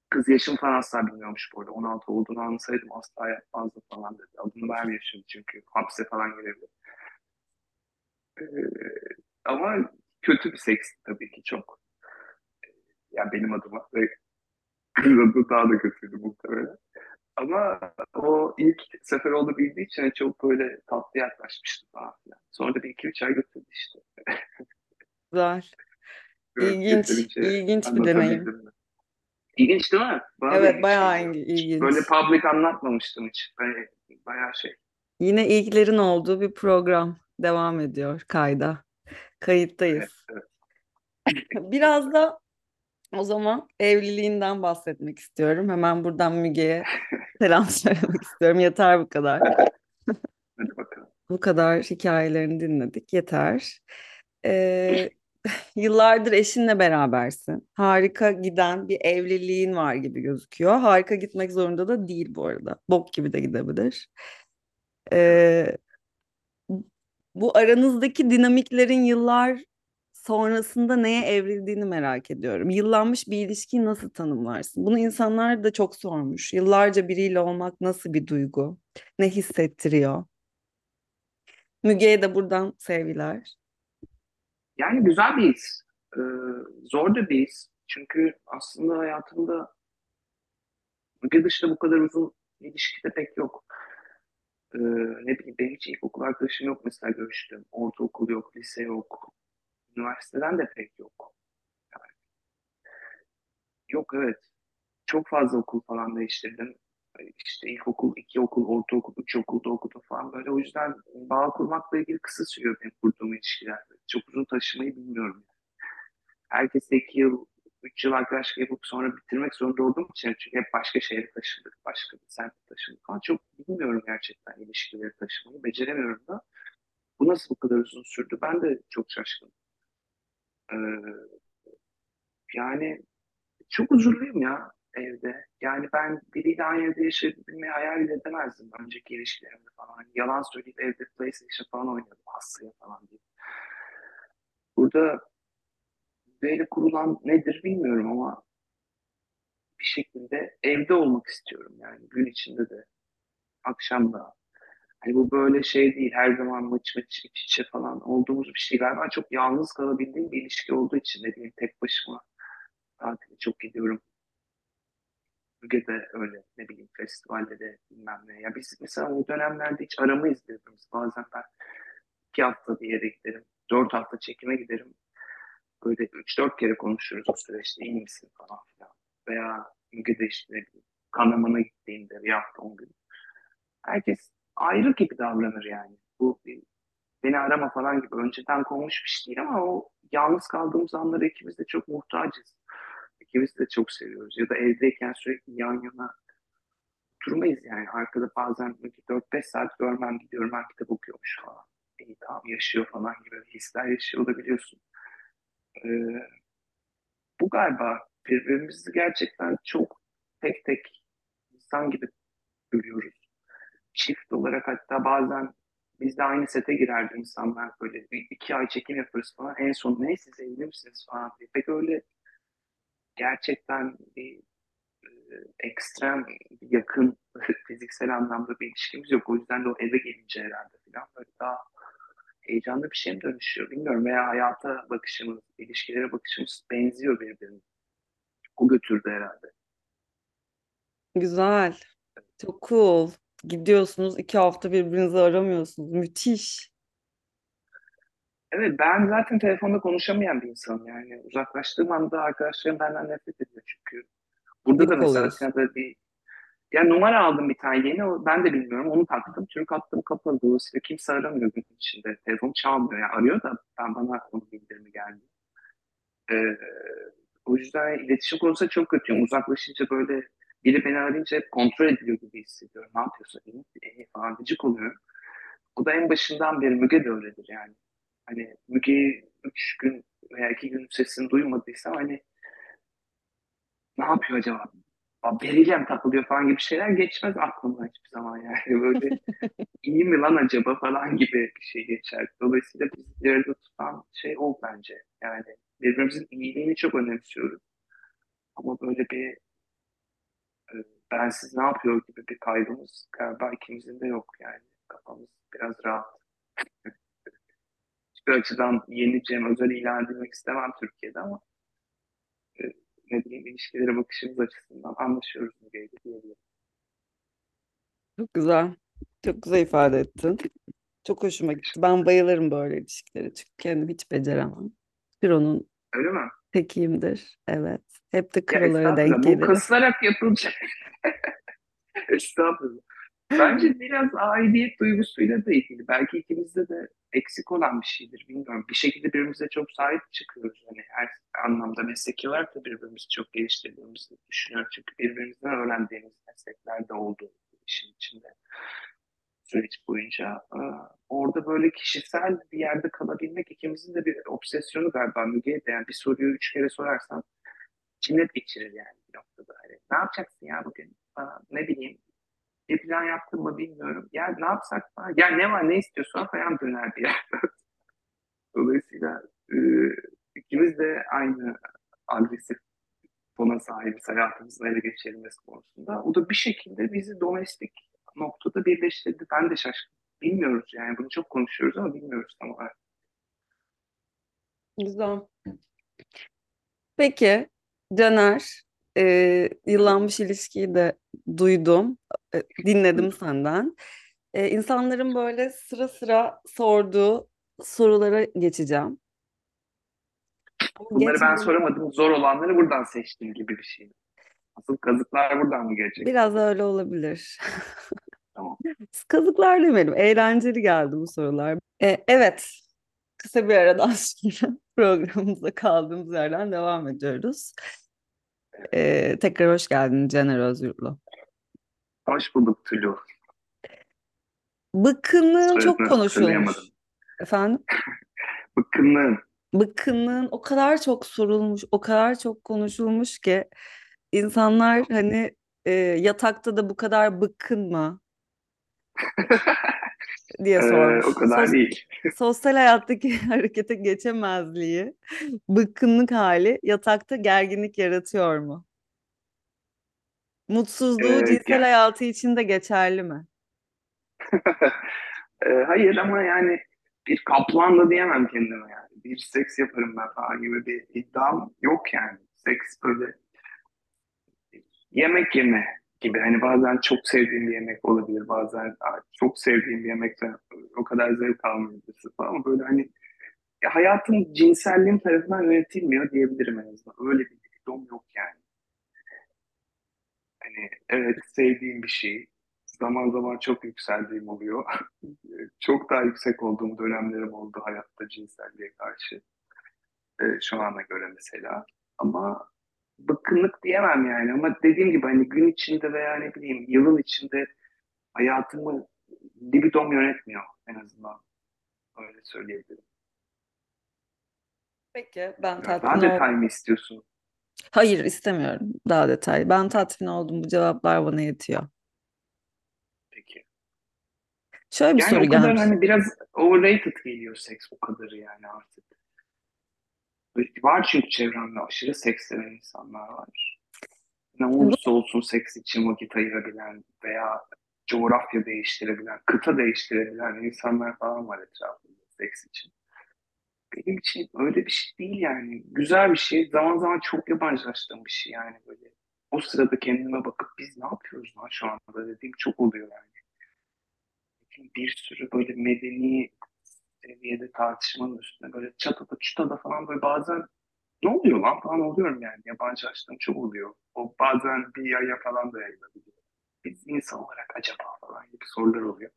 Kız yaşım falan asla bilmiyormuş bu arada. 16 olduğunu anlasaydım asla yapmazdı falan dedi. Adını vermiyor şimdi çünkü hapse falan girebilir. E, ama kötü bir seks tabii ki çok. Yani benim adıma. Ve kız adı daha da kötüydü muhtemelen. Ama o ilk sefer olduğu bildiği için hani çok böyle tatlı yaklaşmıştı falan filan. Sonra da bir iki üç ay götürdü işte. [LAUGHS] Güzel. İlginç. İlginç bir deneyim. mi? İlginç değil mi? Bana Evet bayağı Hiç ilginç. böyle public anlatmamıştım hiç. Böyle bayağı şey. Yine ilklerin olduğu bir program devam ediyor kayda. Kayıttayız. [LAUGHS] Biraz da o zaman evliliğinden bahsetmek istiyorum. Hemen buradan Müge'ye selam [LAUGHS] söylemek istiyorum. Yeter bu kadar. [LAUGHS] Hadi bakalım. Bu kadar hikayelerini dinledik. Yeter. Ee, yıllardır eşinle berabersin. Harika giden bir evliliğin var gibi gözüküyor. Harika gitmek zorunda da değil bu arada. Bok gibi de gidebilir. Ee, bu aranızdaki dinamiklerin yıllar sonrasında neye evrildiğini merak ediyorum. Yıllanmış bir ilişkiyi nasıl tanımlarsın? Bunu insanlar da çok sormuş. Yıllarca biriyle olmak nasıl bir duygu? Ne hissettiriyor? Müge'ye de buradan sevgiler. Yani güzel bir his. Ee, zor da bir his. Çünkü aslında hayatımda ülke dışında bu kadar uzun ilişki de pek yok. Ee, ne bileyim benim hiç ilkokul arkadaşım yok mesela görüştüm. Ortaokul yok, lise yok. Üniversiteden de pek yok. Yok evet. Çok fazla okul falan değiştirdim. İşte ilkokul, iki okul, ortaokul, üç okulda okudum falan böyle. O yüzden bağ kurmakla ilgili kısa sürüyor benim kurduğum ilişkiler. Çok uzun taşımayı bilmiyorum. Herkesle iki yıl, üç yıl arkadaşlık yapıp sonra bitirmek zorunda olduğum için çünkü hep başka şehre taşındık, başka bir semt taşındık falan. Çok bilmiyorum gerçekten ilişkileri taşımayı. Beceremiyorum da. Bu nasıl bu kadar uzun sürdü? Ben de çok şaşkınım. Ee, yani çok huzurluyum ya evde. Yani ben biriyle aynı evde yaşayabilmeyi hayal edemezdim önceki ilişkilerimde falan. Hani yalan söyleyip evde PlayStation falan oynuyordum hastaya falan diye. Burada böyle kurulan nedir bilmiyorum ama bir şekilde evde olmak istiyorum yani gün içinde de akşam da. Hani bu böyle şey değil her zaman mıç mıç iç içe falan olduğumuz bir şey galiba çok yalnız kalabildiğim bir ilişki olduğu için ne bileyim tek başıma tatile çok gidiyorum Müge'de öyle ne bileyim festivalde de bilmem ne. Ya biz mesela o dönemlerde hiç aramayız birbirimizi. Bazen ben iki hafta bir yere giderim. Dört hafta çekime giderim. Böyle üç dört kere konuşuruz o süreçte. iyi misin falan filan. Veya Müge'de işte Kanaman'a gittiğinde bir hafta on gün. Herkes ayrı gibi davranır yani. Bu beni arama falan gibi önceden konmuş bir şey değil ama o yalnız kaldığımız anları ikimiz de çok muhtacız. İkimiz de çok seviyoruz. Ya da evdeyken sürekli yan yana durmayız yani. Arkada bazen 4-5 saat görmem gidiyorum ben kitap okuyormuş falan. İyi tamam yaşıyor falan gibi hisler yaşıyor olabiliyorsun. Ee, bu galiba birbirimizi gerçekten çok tek tek insan gibi görüyoruz. Çift olarak hatta bazen biz de aynı sete girerdi insanlar böyle bir, iki ay çekim yaparız falan. En son ne siz evli misiniz falan diye. Pek öyle gerçekten bir ekstrem yakın [LAUGHS] fiziksel anlamda bir ilişkimiz yok. O yüzden de o eve gelince herhalde falan böyle daha heyecanlı bir şey mi dönüşüyor bilmiyorum. Veya hayata bakışımız, ilişkilere bakışımız benziyor birbirine. O götürdü herhalde. Güzel. Çok cool. Gidiyorsunuz iki hafta birbirinizi aramıyorsunuz. Müthiş. Evet ben zaten telefonda konuşamayan bir insanım yani. Uzaklaştığım anda arkadaşlarım benden nefret ediyor çünkü. Burada da Gıcık mesela oluyorsun. Atina'da bir ya numara aldım bir tane yeni. Ben de bilmiyorum. Onu taktım. Türk hattım kapalı. Dolayısıyla kimse aramıyor gün içinde. Telefon çalmıyor. Yani arıyor da ben bana onun bildirimi geldi. Ee, o yüzden iletişim konusunda çok kötüyüm. Uzaklaşınca böyle biri beni arayınca hep kontrol ediliyor gibi hissediyorum. Ne yapıyorsun? İyi, iyi falan gıcık oluyorum. O da en başından beri Müge de öyledir yani. Hani Müge'yi üç gün veya iki gün sesini duymadıysam hani ne yapıyor acaba? Mi takılıyor falan gibi şeyler geçmez aklımdan hiçbir zaman yani. [LAUGHS] Böyle iyi mi lan acaba falan gibi bir şey geçer. Dolayısıyla bizi bir tutan şey o bence. Yani birbirimizin iyiliğini çok önemsiyoruz. Ama böyle bir e, ben siz ne yapıyor gibi bir kaygımız galiba ikimizin de yok yani. Kafamız biraz rahat. [LAUGHS] Hiçbir açıdan yeni Cem Özel ilan edilmek istemem Türkiye'de ama ne bileyim ilişkilere bakışımız açısından anlaşıyoruz mu diyebilirim. Çok güzel. Çok güzel ifade ettin. Çok hoşuma gitti. Ben bayılırım böyle ilişkilere çünkü kendim hiç beceremem. Kıro'nun Öyle mi? tekiyimdir. Evet. Hep de Ya denk [LAUGHS] estağfurullah bu gelirim. kasılarak yapılacak. Estağfurullah. Bence biraz aidiyet duygusuyla da ilgili. Belki ikimizde de eksik olan bir şeydir. Bilmiyorum. Bir şekilde birbirimize çok sahip çıkıyoruz. Hani her anlamda mesleki olarak da birbirimizi çok geliştirdiğimizi düşünüyorum. Çünkü birbirimizden öğrendiğimiz meslekler de oldu işin içinde süreç boyunca. Ee, Orada böyle kişisel bir yerde kalabilmek ikimizin de bir obsesyonu galiba Müge'ye de. Yani bir soruyu üç kere sorarsan cinnet geçirir yani bir noktada. Hani, ne yapacaksın ya bugün? Ne bileyim bir plan yaptın mı bilmiyorum. Ya ne yapsak falan. Ya ne var ne istiyorsan falan döner bir yerden. [LAUGHS] Dolayısıyla e, ikimiz de aynı agresif tona sahibiz hayatımızın ele geçirilmesi konusunda. O da bir şekilde bizi domestik noktada birleştirdi. Ben de şaşkınım. Bilmiyoruz yani bunu çok konuşuyoruz ama bilmiyoruz tam olarak. Güzel. Peki Caner, e, yıllanmış ilişkiyi de duydum, dinledim senden. E, insanların böyle sıra sıra sorduğu sorulara geçeceğim. Bunları ben geçmeden soramadım. Zor olanları buradan seçtim gibi bir şey. Asıl kazıklar buradan mı gelecek? biraz öyle olabilir. Tamam. [LAUGHS] Kazıklar demeyelim, eğlenceli geldi bu sorular. E, evet, kısa bir aradan [LAUGHS] sonra programımıza kaldığımız yerden devam ediyoruz. E, tekrar hoş geldin Caner Özgürlü. Hoş bulduk Tülü. Bıkkınlığın çok konuşulmuş. Efendim? [LAUGHS] Bıkkınlığın. Bıkkınlığın o kadar çok sorulmuş, o kadar çok konuşulmuş ki insanlar hani e, yatakta da bu kadar bıkkın mı [LAUGHS] diye Ee, sormuş. o kadar Sos- değil. [LAUGHS] sosyal hayattaki harekete geçemezliği, bıkkınlık hali yatakta gerginlik yaratıyor mu? Mutsuzluğu Ee, cinsel gel- hayatı için de geçerli mi? [LAUGHS] Ee, hayır ama yani bir kaplan da diyemem kendime yani. Bir seks yaparım ben falan gibi bir iddiam yok yani. Seks böyle yemek yeme gibi. Hani bazen çok sevdiğim bir yemek olabilir. Bazen "Aa, çok sevdiğim bir yemekten o kadar zevk almayabilirsin falan. Ama böyle hani ya hayatım cinselliğim tarafından yönetilmiyor diyebilirim en azından. Öyle bir dikdom yok yani. Hani evet sevdiğim bir şey. Zaman zaman çok yükseldiğim oluyor. [LAUGHS] Çok daha yüksek olduğum dönemlerim oldu hayatta cinselliğe karşı. Ee, şu ana göre mesela. Ama bıkkınlık diyemem yani. Ama dediğim gibi hani gün içinde veya ne bileyim yılın içinde hayatımı libidom yönetmiyor en azından. Öyle söyleyebilirim. Peki ben Daha tatmin oldum. detay mı istiyorsun? Hayır istemiyorum daha detay. Ben tatmin oldum. Bu cevaplar bana yetiyor. Peki. Şöyle bir Yani soru o kadar gelmiş. hani biraz overrated geliyor seks o kadarı yani artık. Var çünkü çevremde aşırı seks seven insanlar var. Ne Bu olursa olsun seks için vakit ayırabilen veya coğrafya değiştirebilen, kıta değiştirebilen insanlar falan var etrafında seks için. Benim için öyle bir şey değil yani. Güzel bir şey. Zaman zaman çok yabancılaştığım bir şey yani böyle. O sırada kendime bakıp biz ne yapıyoruz lan şu anda dediğim çok oluyor yani. Bir sürü böyle medeni seviyede tartışmanın üstüne böyle çatada çutada falan böyle bazen ne oluyor lan falan oluyorum yani. Yabancılaştığım çok oluyor. O bazen bir yaya falan da yayılabiliyor. Biz insan olarak acaba falan gibi sorular oluyor.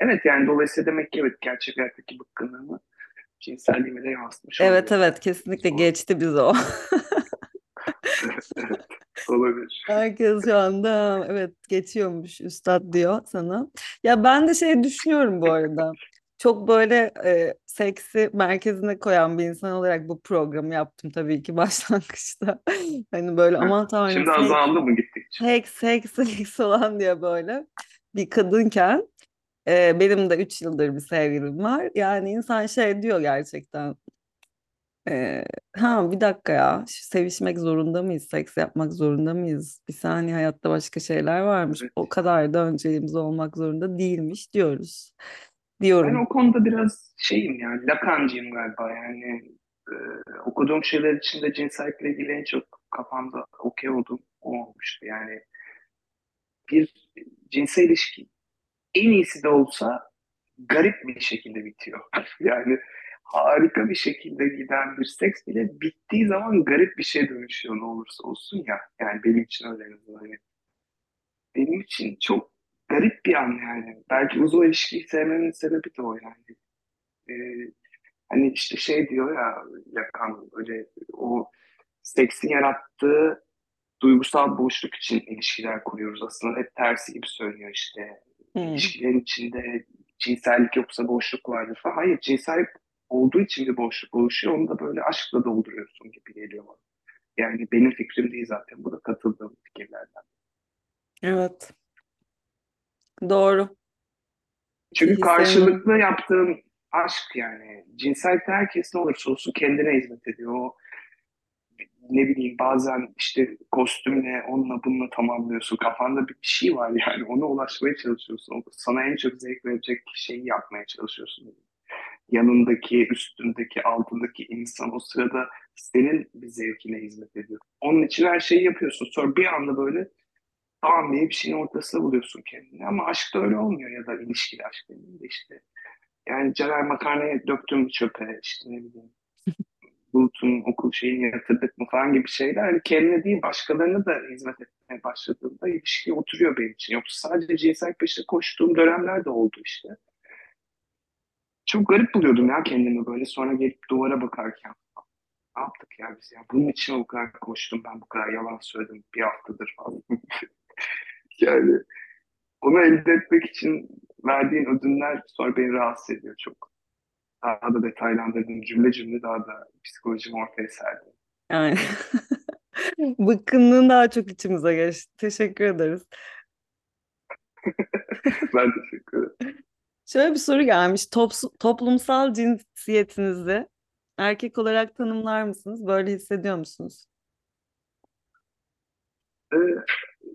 Evet yani dolayısıyla demek ki evet gerçek hayattaki bıkkınlığımı cinselliğime de yansıtmış evet oluyor. evet kesinlikle O- geçti biz o. evet. Olabilir. Herkes şu anda evet geçiyormuş üstad diyor sana. Ya ben de şey düşünüyorum bu arada. Çok böyle e, seksi merkezine koyan bir insan olarak bu programı yaptım tabii ki [LAUGHS] başlangıçta. Hani böyle aman tanrım Şimdi azaldı mı gittikçe? seks, seks, seks olan diye böyle bir kadınken e, benim de 3 yıldır bir sevgilim var. Yani insan şey diyor gerçekten. Ee, ha bir dakika ya. Şu Sevişmek zorunda mıyız? Seks yapmak zorunda mıyız? Bir saniye hayatta başka şeyler varmış. Evet. O kadar da önceliğimiz olmak zorunda değilmiş diyoruz. Ben Diyorum. o konuda biraz şeyim yani Lakancıyım galiba yani e, okuduğum şeyler içinde cinsellikle ilgili en çok kafamda okey olduğum o olmuştu. Yani bir cinsel ilişki en iyisi de olsa garip bir şekilde bitiyor. [LAUGHS] Yani harika bir şekilde giden bir seks bile bittiği zaman garip bir şeye dönüşüyor ne olursa olsun ya. Yani benim için öyle en azından. Hani benim için çok garip bir an yani. Belki uzun ilişkiyi sevmemin sebebi de o yani. Ee, hani işte şey diyor ya Lacan öyle o seksin yarattığı duygusal boşluk için ilişkiler kuruyoruz aslında. Hep tersi gibi söylüyor işte. Hmm. İlişkilerin içinde cinsellik yoksa boşluk vardır falan. Hayır cinsellik olduğu için bir boşluk oluşuyor. Onu da böyle aşkla dolduruyorsun gibi geliyor bana. Yani benim fikrim değil zaten. Bu da katıldığım fikirlerden. Evet. Doğru. Çünkü karşılıklı yaptığın aşk yani. Cinsellikte herkes ne olursa olsun kendine hizmet ediyor. O ne bileyim bazen işte kostümle onunla bununla tamamlıyorsun. Kafanda bir şey var yani ona ulaşmaya çalışıyorsun. Sana en çok zevk verecek şeyi yapmaya çalışıyorsun. Yanındaki, üstündeki, altındaki insan o sırada senin bir zevkine hizmet ediyor. Onun için her şeyi yapıyorsun. Sonra bir anda böyle tamam diye bir şeyin ortasında buluyorsun kendini. Ama aşk da öyle olmuyor ya da ilişkili aşk dediğinde işte. Yani Caner makarnayı döktüm çöpe işte ne bileyim Bulut'un okul şeyini yatırdık mı falan gibi şeyler hani kendine değil başkalarına da hizmet etmeye başladığında ilişki oturuyor benim için. Yoksa sadece cinsel peşinde koştuğum dönemler de oldu işte. Çok garip buluyordum ya kendimi böyle sonra gelip duvara bakarken. Ne yaptık ya biz ya? Bunun için o kadar koştum ben bu kadar yalan söyledim bir haftadır falan. [LAUGHS] Yani onu elde etmek için verdiğin ödünler sonra beni rahatsız ediyor çok. Daha da detaylandırdım cümle cümle daha da psikolojimi ortaya serdim. yani [LAUGHS] bıkkınlığın daha çok içimize geçti. Teşekkür ederiz. [LAUGHS] Ben teşekkür ederim. Şöyle bir soru gelmiş. Tops- toplumsal cinsiyetinizi erkek olarak tanımlar mısınız? Böyle hissediyor musunuz? Ee,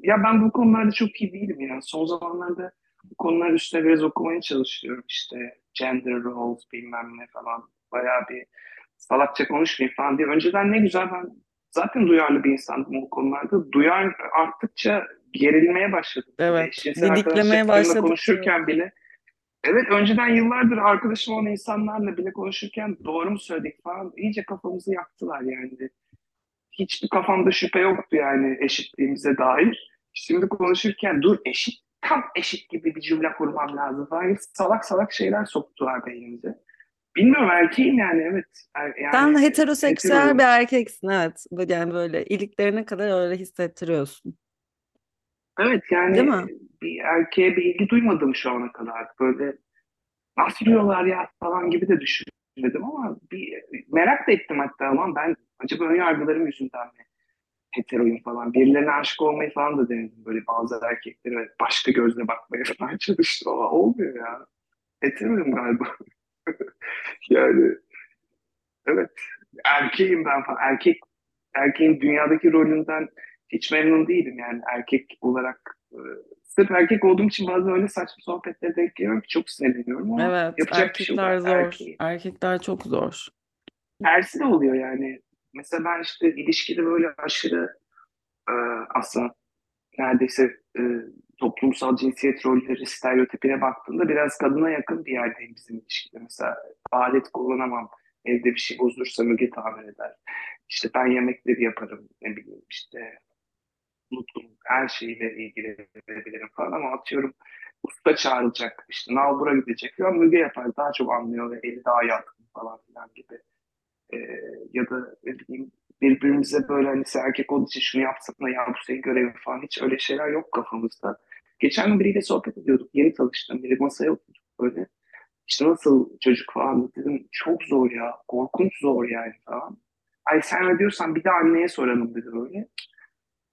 ya ben bu konularda çok iyi değilim yani. Son zamanlarda bu konular üstüne biraz okumaya çalışıyorum. İşte gender roles bilmem ne falan. Bayağı bir salakça konuşmayayım falan diye. Önceden ne güzel ben zaten duyarlı bir insandım o konularda. Duyar arttıkça gerilmeye başladım. Evet. eşcinsel Didiklemeye başladıkça. konuşurken bile Evet önceden yıllardır arkadaşım olan insanlarla bile konuşurken doğru mu söyledik falan iyice kafamızı yaktılar yani. Hiçbir kafamda şüphe yoktu yani eşitliğimize dair. Şimdi konuşurken dur eşit, tam eşit gibi bir cümle kurmam lazım falan. Salak salak şeyler soktular beynimize. Bilmiyorum erkeğim yani evet. Er- Sen yani heteroseksüel bir heteroyum. erkeksin evet. Böyle- Yani böyle iliklerine kadar öyle hissettiriyorsun. Evet Değil yani mi? bir erkeğe bir ilgi duymadım şu ana kadar. Böyle nasıl diyorlar ya falan gibi de düşünmedim ama bir merak da ettim hatta ama ben acaba ön yargılarım yüzünden mi heteroyum falan. Birilerine aşık olmayı falan da denedim. Böyle bazı erkeklere başka gözle bakmaya [LAUGHS] falan çalıştım ama olmuyor ya. Heteroyum galiba. [LAUGHS] Yani evet erkeğim ben falan. Erkek erkeğin dünyadaki rolünden hiç memnun değilim yani erkek olarak. e, Sırf erkek olduğum için bazen öyle saçma sohbetlere denk geliyorum ki çok sinirleniyorum ama Evet, yapacak bir şey yok erkekler zor. erkeğim. Erkekler çok zor. Tersi de oluyor yani. Mesela ben işte ilişkide böyle aşırı e, aslında neredeyse e, toplumsal cinsiyet rolleri stereotipine baktığında biraz kadına yakın bir yerdeyim bizim ilişkide. Mesela alet kullanamam. Evde bir şey bozulursa Müge tamir eder. İşte ben yemekleri yaparım. Ne bileyim işte mutluluk her şeyle ilgilenebilirim falan ama atıyorum usta çağrılacak. işte nalbura gidecek. Ya Müge yapar. Daha çok anlıyor ve eli daha yatkın falan filan gibi. E, ya da ne bileyim birbirimize böyle hani sen erkek olduğu için şunu yapsana ya bu senin görevin falan hiç öyle şeyler yok kafamızda. Geçen gün biriyle sohbet ediyorduk. Yeni tanıştım. Biri masaya oturduk böyle. İşte nasıl çocuk falan dedim. Çok zor ya. Korkunç zor yani falan. Ay sen ne diyorsan bir de anneye soralım dedi böyle.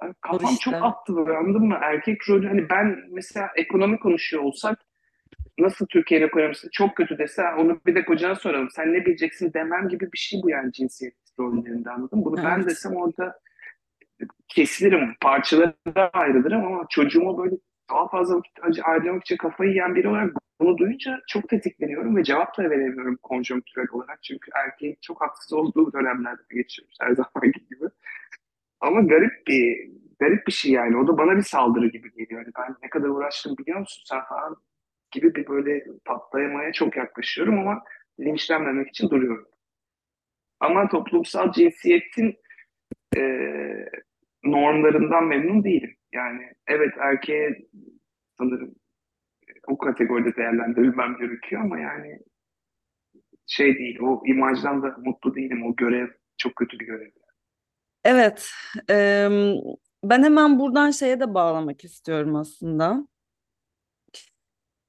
Zor kafam çok işte. attı böyle anladın mı? Erkek rolü hani ben mesela ekonomi konuşuyor olsak nasıl Türkiye ekonomisi çok kötü dese onu bir de kocana soralım. Sen ne bileceksin demem gibi bir şey bu yani cinsiyet rollerinde anladın? Bunu ben Evet. desem orada kesilirim, parçalara ayrılırım ama çocuğuma böyle daha fazla vakit harcamak için kafayı yiyen biri olarak bunu duyunca çok tetikleniyorum ve cevap da veremiyorum konjonktürel olarak. Çünkü erkeğin çok haksız olduğu dönemlerde geçiyoruz her [LAUGHS] zamanki gibi. Ama garip bir garip bir şey yani. O da bana bir saldırı gibi geliyor. Yani ben ne kadar uğraştım biliyor musun sen falan gibi bir böyle patlayamaya çok yaklaşıyorum ama linçlenmemek için duruyorum. Ama toplumsal cinsiyetin e, normlarından memnun değilim. Yani evet erkeğe sanırım o kategoride değerlendirilmem gerekiyor ama yani şey değil, o imajdan da mutlu değilim. O görev çok kötü bir görev. Evet. em, ben hemen buradan şeye de bağlamak istiyorum aslında.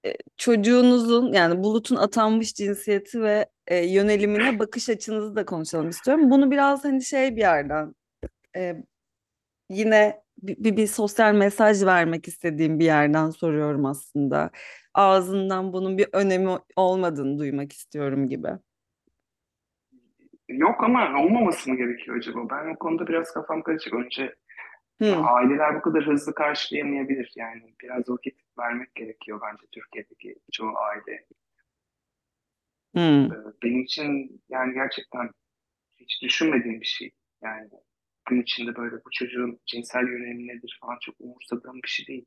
E, çocuğunuzun yani Bulut'un atanmış cinsiyeti ve e, yönelimine bakış açınızı da konuşalım istiyorum. Bunu biraz hani şey bir yerden e, yine bir, bir, bir sosyal mesaj vermek istediğim bir yerden soruyorum aslında. Ağzından bunun bir önemi olmadığını duymak istiyorum gibi. Yok ama olmaması mı gerekiyor acaba? Ben o konuda biraz kafam karışık. Önce Hmm, aileler bu kadar hızlı karşılayamayabilir. Yani biraz vakit vermek gerekiyor bence Türkiye'deki çoğu aile. Ee, hmm. benim için yani gerçekten hiç düşünmediğim bir şey. Yani gün içinde böyle bu çocuğun cinsel yönelimi nedir falan çok umursadığım bir şey değil.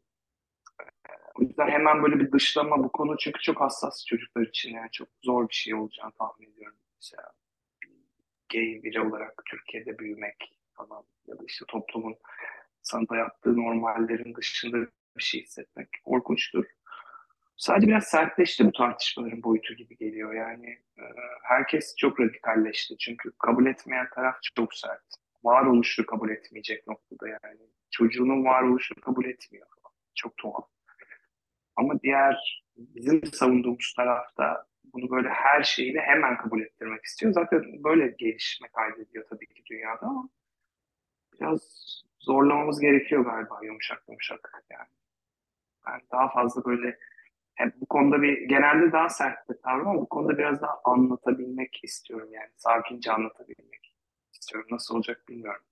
O yüzden hemen böyle bir dışlama bu konu çünkü çok hassas çocuklar için yani çok zor bir şey olacağını tahmin ediyorum. Mesela gay biri olarak Türkiye'de büyümek falan ya da işte toplumun sana dayattığı normallerin dışında bir şey hissetmek korkunçtur. Sadece biraz sertleşti bu tartışmaların boyutu gibi geliyor. Yani e, herkes çok radikalleşti. Çünkü kabul etmeyen taraf çok sert. Varoluşu kabul etmeyecek noktada yani. Çocuğunun varoluşunu kabul etmiyor. Çok tuhaf. Ama diğer bizim savunduğumuz tarafta bunu böyle her şeyiyle hemen kabul ettirmek istiyor. Zaten böyle gelişme kaydediyor tabii ki dünyada ama biraz zorlamamız gerekiyor galiba yumuşak yumuşak yani. Ben daha fazla böyle hep bu konuda bir genelde daha sert bir tavrım ama bu konuda biraz daha anlatabilmek istiyorum yani. Sakince anlatabilmek istiyorum. Nasıl olacak bilmiyorum.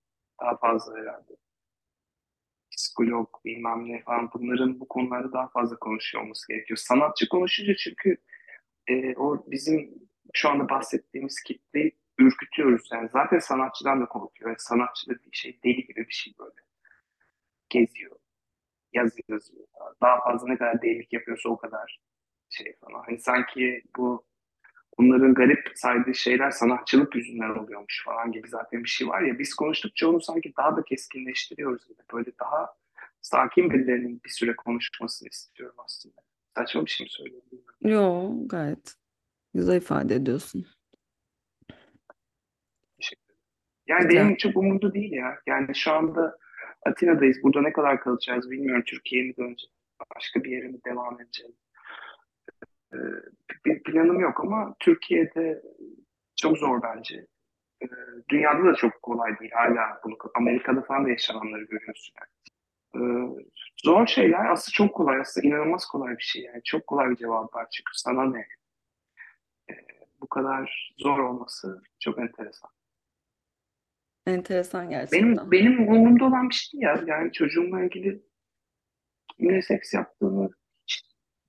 Daha fazla herhalde. Psikolog, bilmem ne falan bunların bu konularda daha fazla konuşuyor olması gerekiyor. Sanatçı konuşunca çünkü e, o bizim şu anda bahsettiğimiz kitleyi ürkütüyoruz. Yani zaten sanatçıdan da korkuyor. Yani sanatçı bir şey deli gibi bir şey böyle. Geziyor, yazı yazıyor. Daha fazla ne kadar delilik yapıyorsa o kadar şey falan. Hani sanki bu bunların garip saydığı şeyler sanatçılık yüzünden oluyormuş falan gibi zaten bir şey var ya. Biz konuştukça onu sanki daha da keskinleştiriyoruz gibi. Böyle daha sakin birilerinin bir süre konuşmasını istiyorum aslında. Saçma bir şey mi söylüyorum bilmiyorum. Yo, gayet güzel ifade ediyorsun. Teşekkür ederim. Yani Rica. benim çok umurumda değil ya. Yani şu anda Atina'dayız. Burada ne kadar kalacağız bilmiyorum. Türkiye'ye mi döneceğiz? Başka bir yere mi devam edeceğiz? Ee, bir planım yok ama Türkiye'de çok zor bence. Ee, dünyada da çok kolay değil hala bunu. Amerika'da falan da yaşananları görüyorsun. Yani. Ee, zor şeyler aslında çok kolay. Aslında inanılmaz kolay bir şey. Yani çok kolay bir cevap var. Çünkü sana ne? Bu kadar zor olması çok enteresan. Enteresan Benim gerçekten. benim umurumda olan bir şey ya. Yani çocuğumla ilgili kimle seks yaptığını hiç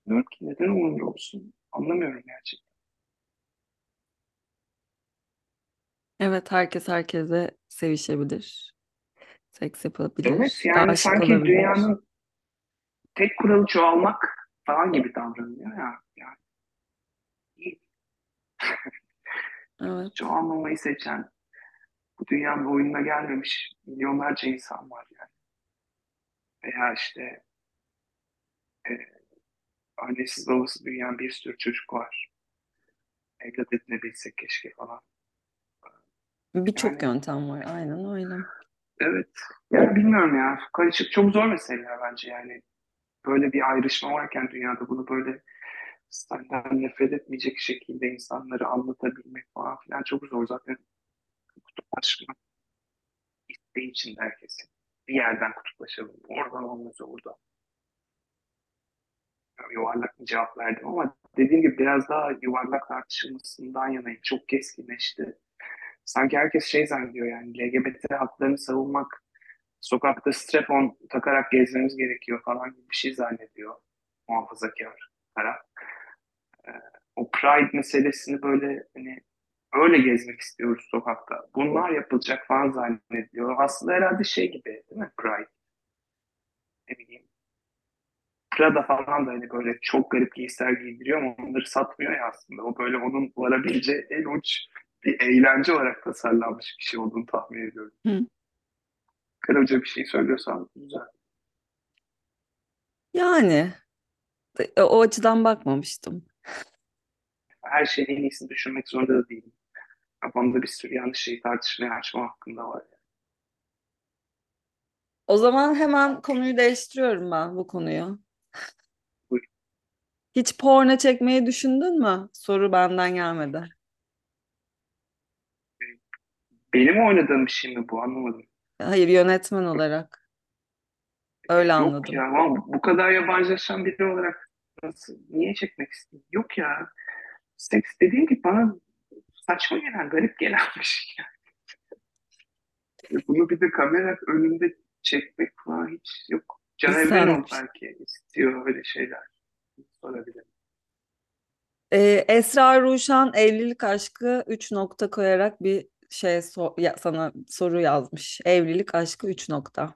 bilmiyorum ki neden umurumda olsun. Anlamıyorum gerçekten. Evet, herkes herkese sevişebilir, seks Evet yapabilir, yani sanki olabilir. dünyanın tek kuralı çoğalmak falan gibi davranıyor ya. Yani. Evet. çoğalmamayı seçen, bu dünyanın oyununa gelmemiş milyonlarca insan var yani. Veya işte e, annesiz babası büyüyen bir sürü çocuk var. Evlat edinebilsek keşke falan. Birçok Yani yöntem var. Aynen öyle. evet. Yani bilmiyorum ya. Karışık çok zor meseleler bence yani. Böyle bir ayrışma varken dünyada bunu böyle senden nefret etmeyecek şekilde insanları anlatabilmek falan filan çok zor. Zaten kutuplaşma isteği için herkesin. Bir yerden kutuplaşalım. Oradan olmaz orada. Yuvarlak bir cevap verdim ama dediğim gibi biraz daha yuvarlak tartışılmasından yanayım. Çok keskinleşti. Sanki herkes şey zannediyor yani LGBT haklarını savunmak, sokakta strap-on takarak gezmemiz gerekiyor falan gibi bir şey zannediyor muhafazakar taraf. Ee, o Pride meselesini böyle hani öyle gezmek istiyoruz sokakta. Bunlar yapılacak falan zannediyor. Aslında herhalde şey gibi değil mi Pride? Ne bileyim. Prada falan da hani böyle çok garip giysiler giydiriyor ama onları satmıyor ya aslında. O böyle onun varabileceği en uç bir eğlence olarak tasarlanmış bir şey olduğunu tahmin ediyorum. Hı. Karaca bir şey söylüyorsan güzel. Yani e, o açıdan bakmamıştım. Her şeyin en iyisini düşünmek zorunda da değilim. Kafamda bir sürü yanlış şeyi tartışmaya açma hakkında var. Yani. O zaman hemen konuyu değiştiriyorum ben bu konuyu. Buyur. Hiç porno çekmeyi düşündün mü? Soru benden gelmedi. Benim oynadığım bir şey mi bu anlamadım. Hayır yönetmen olarak. Öyle Yok anladım. ya bu kadar yabancılaşan biri olarak nasıl, niye çekmek istedim? Yok ya. Seks dediğim gibi bana saçma gelen, garip gelen bir şey. Yani. [LAUGHS] Bunu bir de kamera önünde çekmek falan hiç yok. Can Biz senlik Evrenol bir şey. belki istiyor öyle şeyler. Sorabilirim. Ee, Esra Ruşan evlilik aşkı 3 nokta koyarak bir şey so- ya, sana soru yazmış. Evlilik aşkı 3 nokta.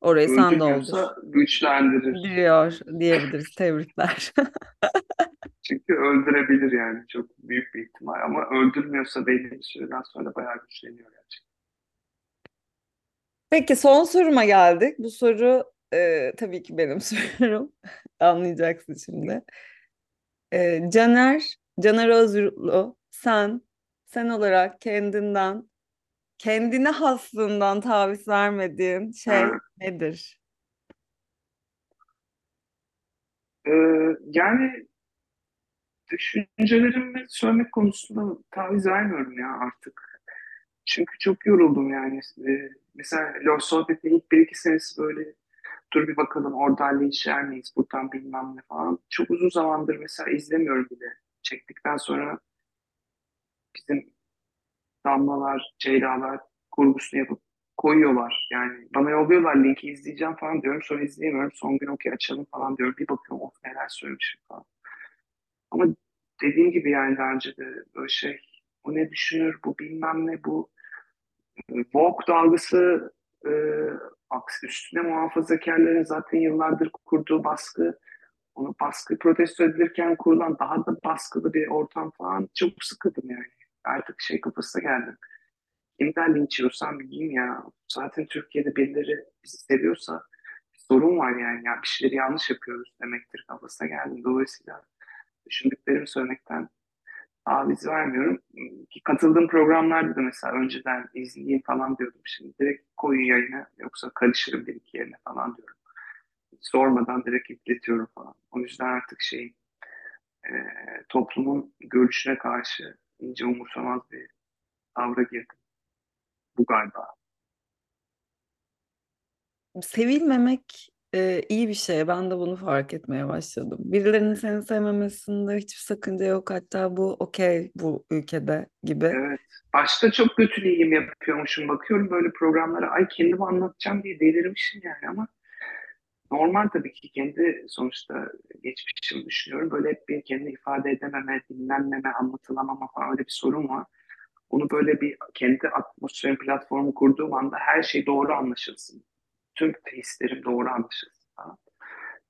Orayı sen. Öldürmüyorsa güçlendirir. Diyor diyebiliriz. Tebrikler. [LAUGHS] Çünkü öldürebilir yani çok büyük bir ihtimal ama öldürmüyorsa belli bir süreden sonra bayağı güçleniyor gerçekten. Peki son soruma geldik. Bu soru e, tabii ki benim [LAUGHS] sorum. Anlayacaksın şimdi. E, Caner, Caner Özgürlü, sen, sen olarak kendinden, kendine haslığından taviz vermediğin şey nedir? e, yani düşüncelerimi söylemek konusunda taviz vermiyorum ya artık. Çünkü çok yoruldum yani. E, mesela LoL Sohbet'in ilk bir iki senesi böyle dur bir bakalım oradan linçler miyiz, buradan bilmem ne falan. Çok uzun zamandır mesela izlemiyorum bile. Çektikten sonra bizim damlalar, ceylalar kurgusunu yapıp koyuyorlar. Yani bana yolluyorlar linki izleyeceğim falan diyorum. Sonra izleyemiyorum. Son gün okey açalım falan diyorum. Bir bakıyorum of neler söylemişim falan. Ama dediğim gibi yani daha önce de böyle şey bu ne düşünür, bu bilmem ne, bu Vogue dalgası e, aksi üstüne muhafazakarların zaten yıllardır kurduğu baskı onu baskı protesto edilirken kurulan daha da baskılı bir ortam falan çok sıkıldım yani. Artık şey kafasına geldim. Kimden linç yiyorsam yiyeyim ya. Zaten Türkiye'de birileri bizi seviyorsa bir sorun var yani. Ya bir şeyleri yanlış yapıyoruz demektir kafasına geldim. Dolayısıyla düşündüklerimi söylemekten taviz vermiyorum. Ki katıldığım programlarda da mesela önceden izleyeyim falan diyordum. Şimdi direkt koyu yayına yoksa karışırım bir iki yerine falan diyorum. Sormadan direkt yükletiyorum falan. O yüzden artık şey e, toplumun görüşüne karşı ince umursamaz bir tavra girdim. Bu galiba. Sevilmemek e, iyi bir şey. Ben de bunu fark etmeye başladım. Birilerinin seni sevmemesinde hiçbir sakınca yok. Hatta bu okey bu ülkede gibi. Evet. Başta çok kötülüğüm yapıyormuşum. Bakıyorum böyle programlara. Ay kendimi anlatacağım diye delirmişim yani ama normal tabii ki kendi sonuçta geçmişimi düşünüyorum. Böyle bir kendini ifade edememe, dinlenmeme, anlatılamama falan öyle bir sorun var. Onu böyle bir kendi atmosferin platformu kurduğum anda her şey doğru anlaşılsın. Tüm hislerim doğru anlaşılsın falan.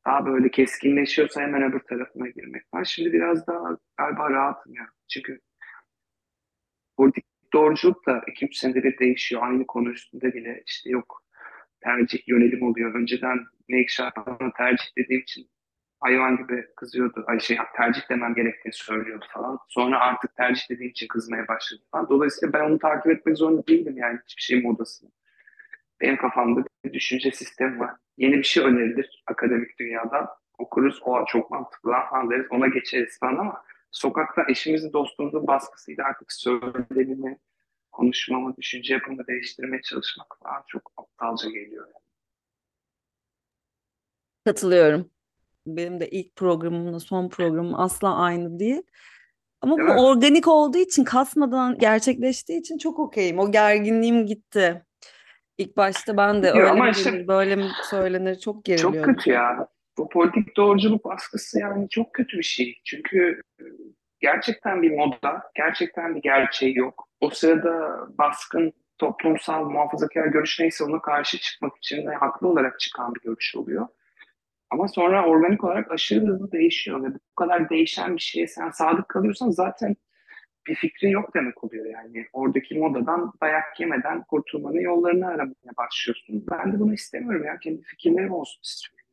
Daha böyle keskinleşiyorsa hemen öbür tarafına girmek var. Şimdi biraz daha galiba rahatım ya. Çünkü politik doğruculuk da 2-3 senede bir değişiyor. Aynı konu üstünde bile işte yok tercih yönelim oluyor. Önceden Make Sharp'ına tercih dediğim için hayvan gibi kızıyordu. Ay şey tercih demem gerektiğini söylüyordu falan. Sonra artık tercih dediğim için kızmaya başladı falan. Dolayısıyla ben onu takip etmek zorunda değildim yani hiçbir şeyin modasını. Benim kafamda bir düşünce sistemi var. Yeni bir şey önerilir akademik dünyadan. Okuruz, o çok mantıklı lan falan deriz, ona geçeriz falan ama sokakta eşimizin, dostumuzun baskısıyla artık söylemimi, konuşmamı, düşünce yapımı değiştirmeye çalışmak falan çok aptalca geliyor. Yani. Katılıyorum. Benim de ilk programımla son programım asla aynı değil. Ama Değil bu mi? organik olduğu için, kasmadan gerçekleştiği için çok okeyim. O gerginliğim gitti. İlk başta ben de Gidiyor öyle mi işte böyle mi söylenir çok çok geriliyordum. kötü ya. Bu politik doğruculuk baskısı yani çok kötü bir şey. Çünkü gerçekten bir moda, gerçekten bir gerçeği yok. O sırada baskın toplumsal muhafazakar görüş neyse ona karşı çıkmak için de haklı olarak çıkan bir görüş oluyor. Ama sonra organik olarak aşırı hızlı değişiyor ve bu kadar değişen bir şeye sen sadık kalıyorsan zaten bir fikrin yok demek oluyor yani. Oradaki modadan dayak yemeden kurtulmanın yollarını aramaya başlıyorsun. Ben de bunu istemiyorum ya. Kendi fikirlerim olsun istiyorum.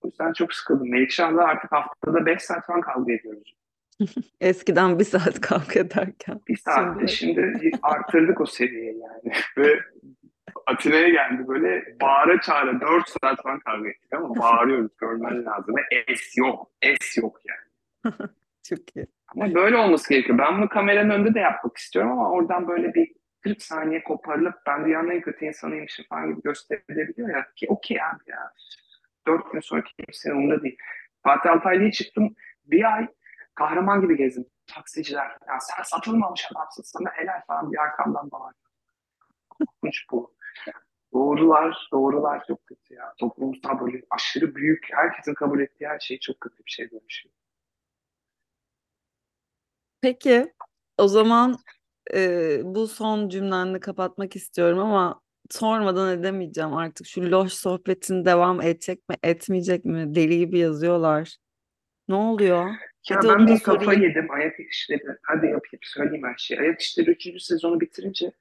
O yüzden çok sıkıldım. Melikşah'la artık haftada 5 saat falan kavga ediyoruz. Eskiden bir saat kavga ederken. Bir saatte Şimdi şimdi arttırdık o seviyeyi yani. [LAUGHS] Ve Atina'ya geldi böyle bağıra çağıra 4 saat falan kavga ettik ama bağırıyoruz görmen lazım. Ve es yok. Es yok yani. [LAUGHS] çok iyi. Ama böyle olması gerekiyor. Ben bunu kameranın önünde de yapmak istiyorum ama oradan böyle bir 40 saniye koparılıp ben dünyanın en kötü insanıymışım falan gibi gösterilebiliyor ya. Ki okey abi ya. 4 gün sonra kimsenin umurunda değil. Fatih Altaylı'ya çıktım. Bir ay kahraman gibi gezdim. Taksiciler. Ya sen satılmamış adamsın sana helal falan bir arkamdan bağırıyor. Korkunç bu. Doğrular, doğrular çok kötü ya. Toplumsal böyle aşırı büyük, herkesin kabul ettiği her şey çok kötü bir şey dönüşüyor. Peki o zaman e, bu son cümlenle kapatmak istiyorum ama sormadan edemeyeceğim artık. Şu loş sohbetin devam edecek mi, etmeyecek mi? Deli gibi yazıyorlar. Ne oluyor? Ya Hadi ben bir kafa sorayım. yedim ayak işleri. Hadi yapayım söyleyeyim her şeyi. Ayak işleri 3. sezonu bitirince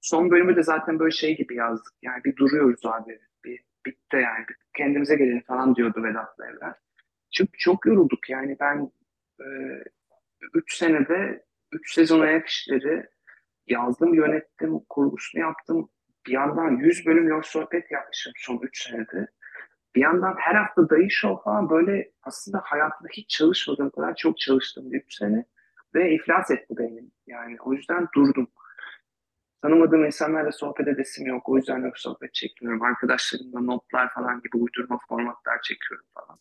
son bölümü de zaten böyle şey gibi yazdık. Yani bir duruyoruz abi. Bir bitti yani. Bir kendimize gelelim falan diyordu Vedat'la Evren. Çünkü çok yorulduk yani ben 3 senede 3 sezon ayak işleri yazdım, yönettim, kurgusunu yaptım. Bir yandan 100 bölüm yol sohbet yapmışım son 3 senede. Bir yandan her hafta dayı show falan böyle aslında hayatımda hiç çalışmadığım kadar çok çalıştım bir 3 sene. Ve iflas etti benim. Yani o yüzden durdum. Tanımadığım insanlarla sohbet edesim yok. O yüzden yok sohbet çekmiyorum. Arkadaşlarımla notlar falan gibi uydurma formatlar çekiyorum falan.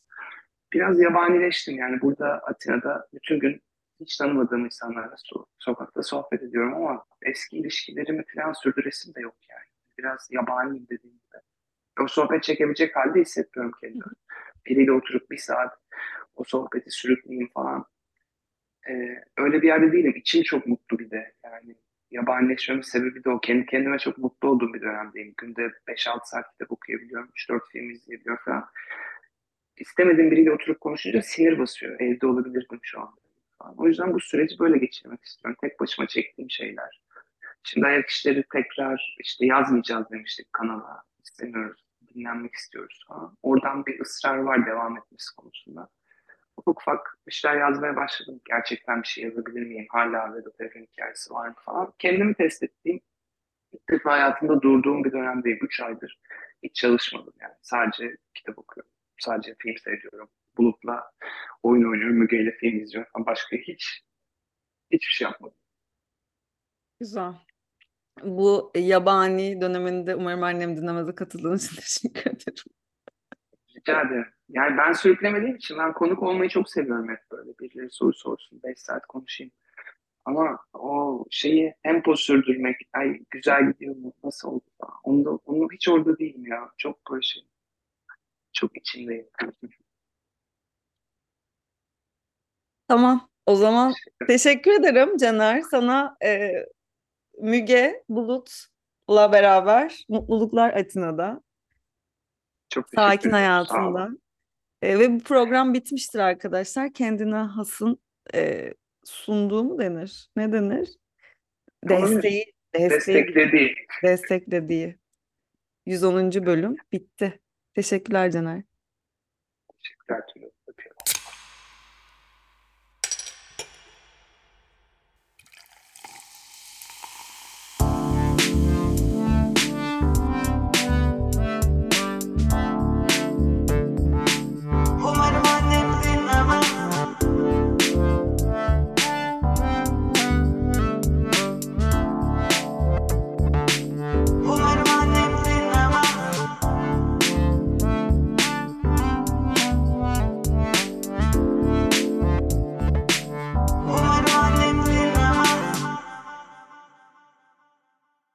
Biraz yabanileştim yani burada Atina'da bütün gün hiç tanımadığım insanlarla so- sokakta sohbet ediyorum ama eski ilişkilerimi falan sürdüresim de yok yani. Biraz yabaniyim dediğim gibi. O sohbet çekebilecek halde hissetmiyorum kendimi. Biriyle oturup bir saat o sohbeti sürükleyeyim falan. Ee, öyle bir yerde değilim. İçim çok mutlu bir de. Yani yabanileşmemin sebebi de o. Kendi kendime çok mutlu olduğum bir dönemdeyim. Günde 5-6 saat kitap okuyabiliyorum. 3-4 film izleyebiliyorum falan. İstemediğim biriyle oturup konuşunca sinir basıyor. Evde olabilirdim şu an. O yüzden bu süreci böyle geçirmek istiyorum. Tek başıma çektiğim şeyler. Şimdi ayak işleri tekrar işte yazmayacağız demiştik kanala. İstemiyoruz. Dinlenmek istiyoruz falan. Oradan bir ısrar var devam etmesi konusunda. Ufak ufak işler yazmaya başladım. Gerçekten bir şey yazabilir miyim? Hala Vedat Evren hikayesi var mı falan. Kendimi test ettiğim, ilk defa hayatımda durduğum bir dönemdeyim. Üç aydır hiç çalışmadım yani. Sadece kitap okuyorum. Sadece film seyrediyorum. Bulut'la oyun oynuyorum. Müge ile film izliyorum falan. Başka hiç hiçbir şey yapmadım. Güzel. Bu yabani döneminde umarım annem dinlemeze katıldığın için [LAUGHS] teşekkür ederim. Rica ederim. Yani ben sürüklemediğim için ben konuk olmayı çok seviyorum hep böyle. Birileri soru sorsun, 5 saat konuşayım. Ama o şeyi tempo sürdürmek, ay güzel gidiyor mu, nasıl oldu falan. Onda, onu hiç orada değilim ya. Çok böyle şey, çok içindeyim. Tamam. O zaman teşekkür ederim Caner. Sana e, Müge Bulut'la beraber mutluluklar Atina'da. Çok Sakin hayatında. E, ve bu program bitmiştir arkadaşlar. Kendine hasın e, sunduğu mu denir? Ne denir? Desteği, desteği, Desteklediği. desteklediği 110. bölüm bitti. Teşekkürler Caner. Türlü.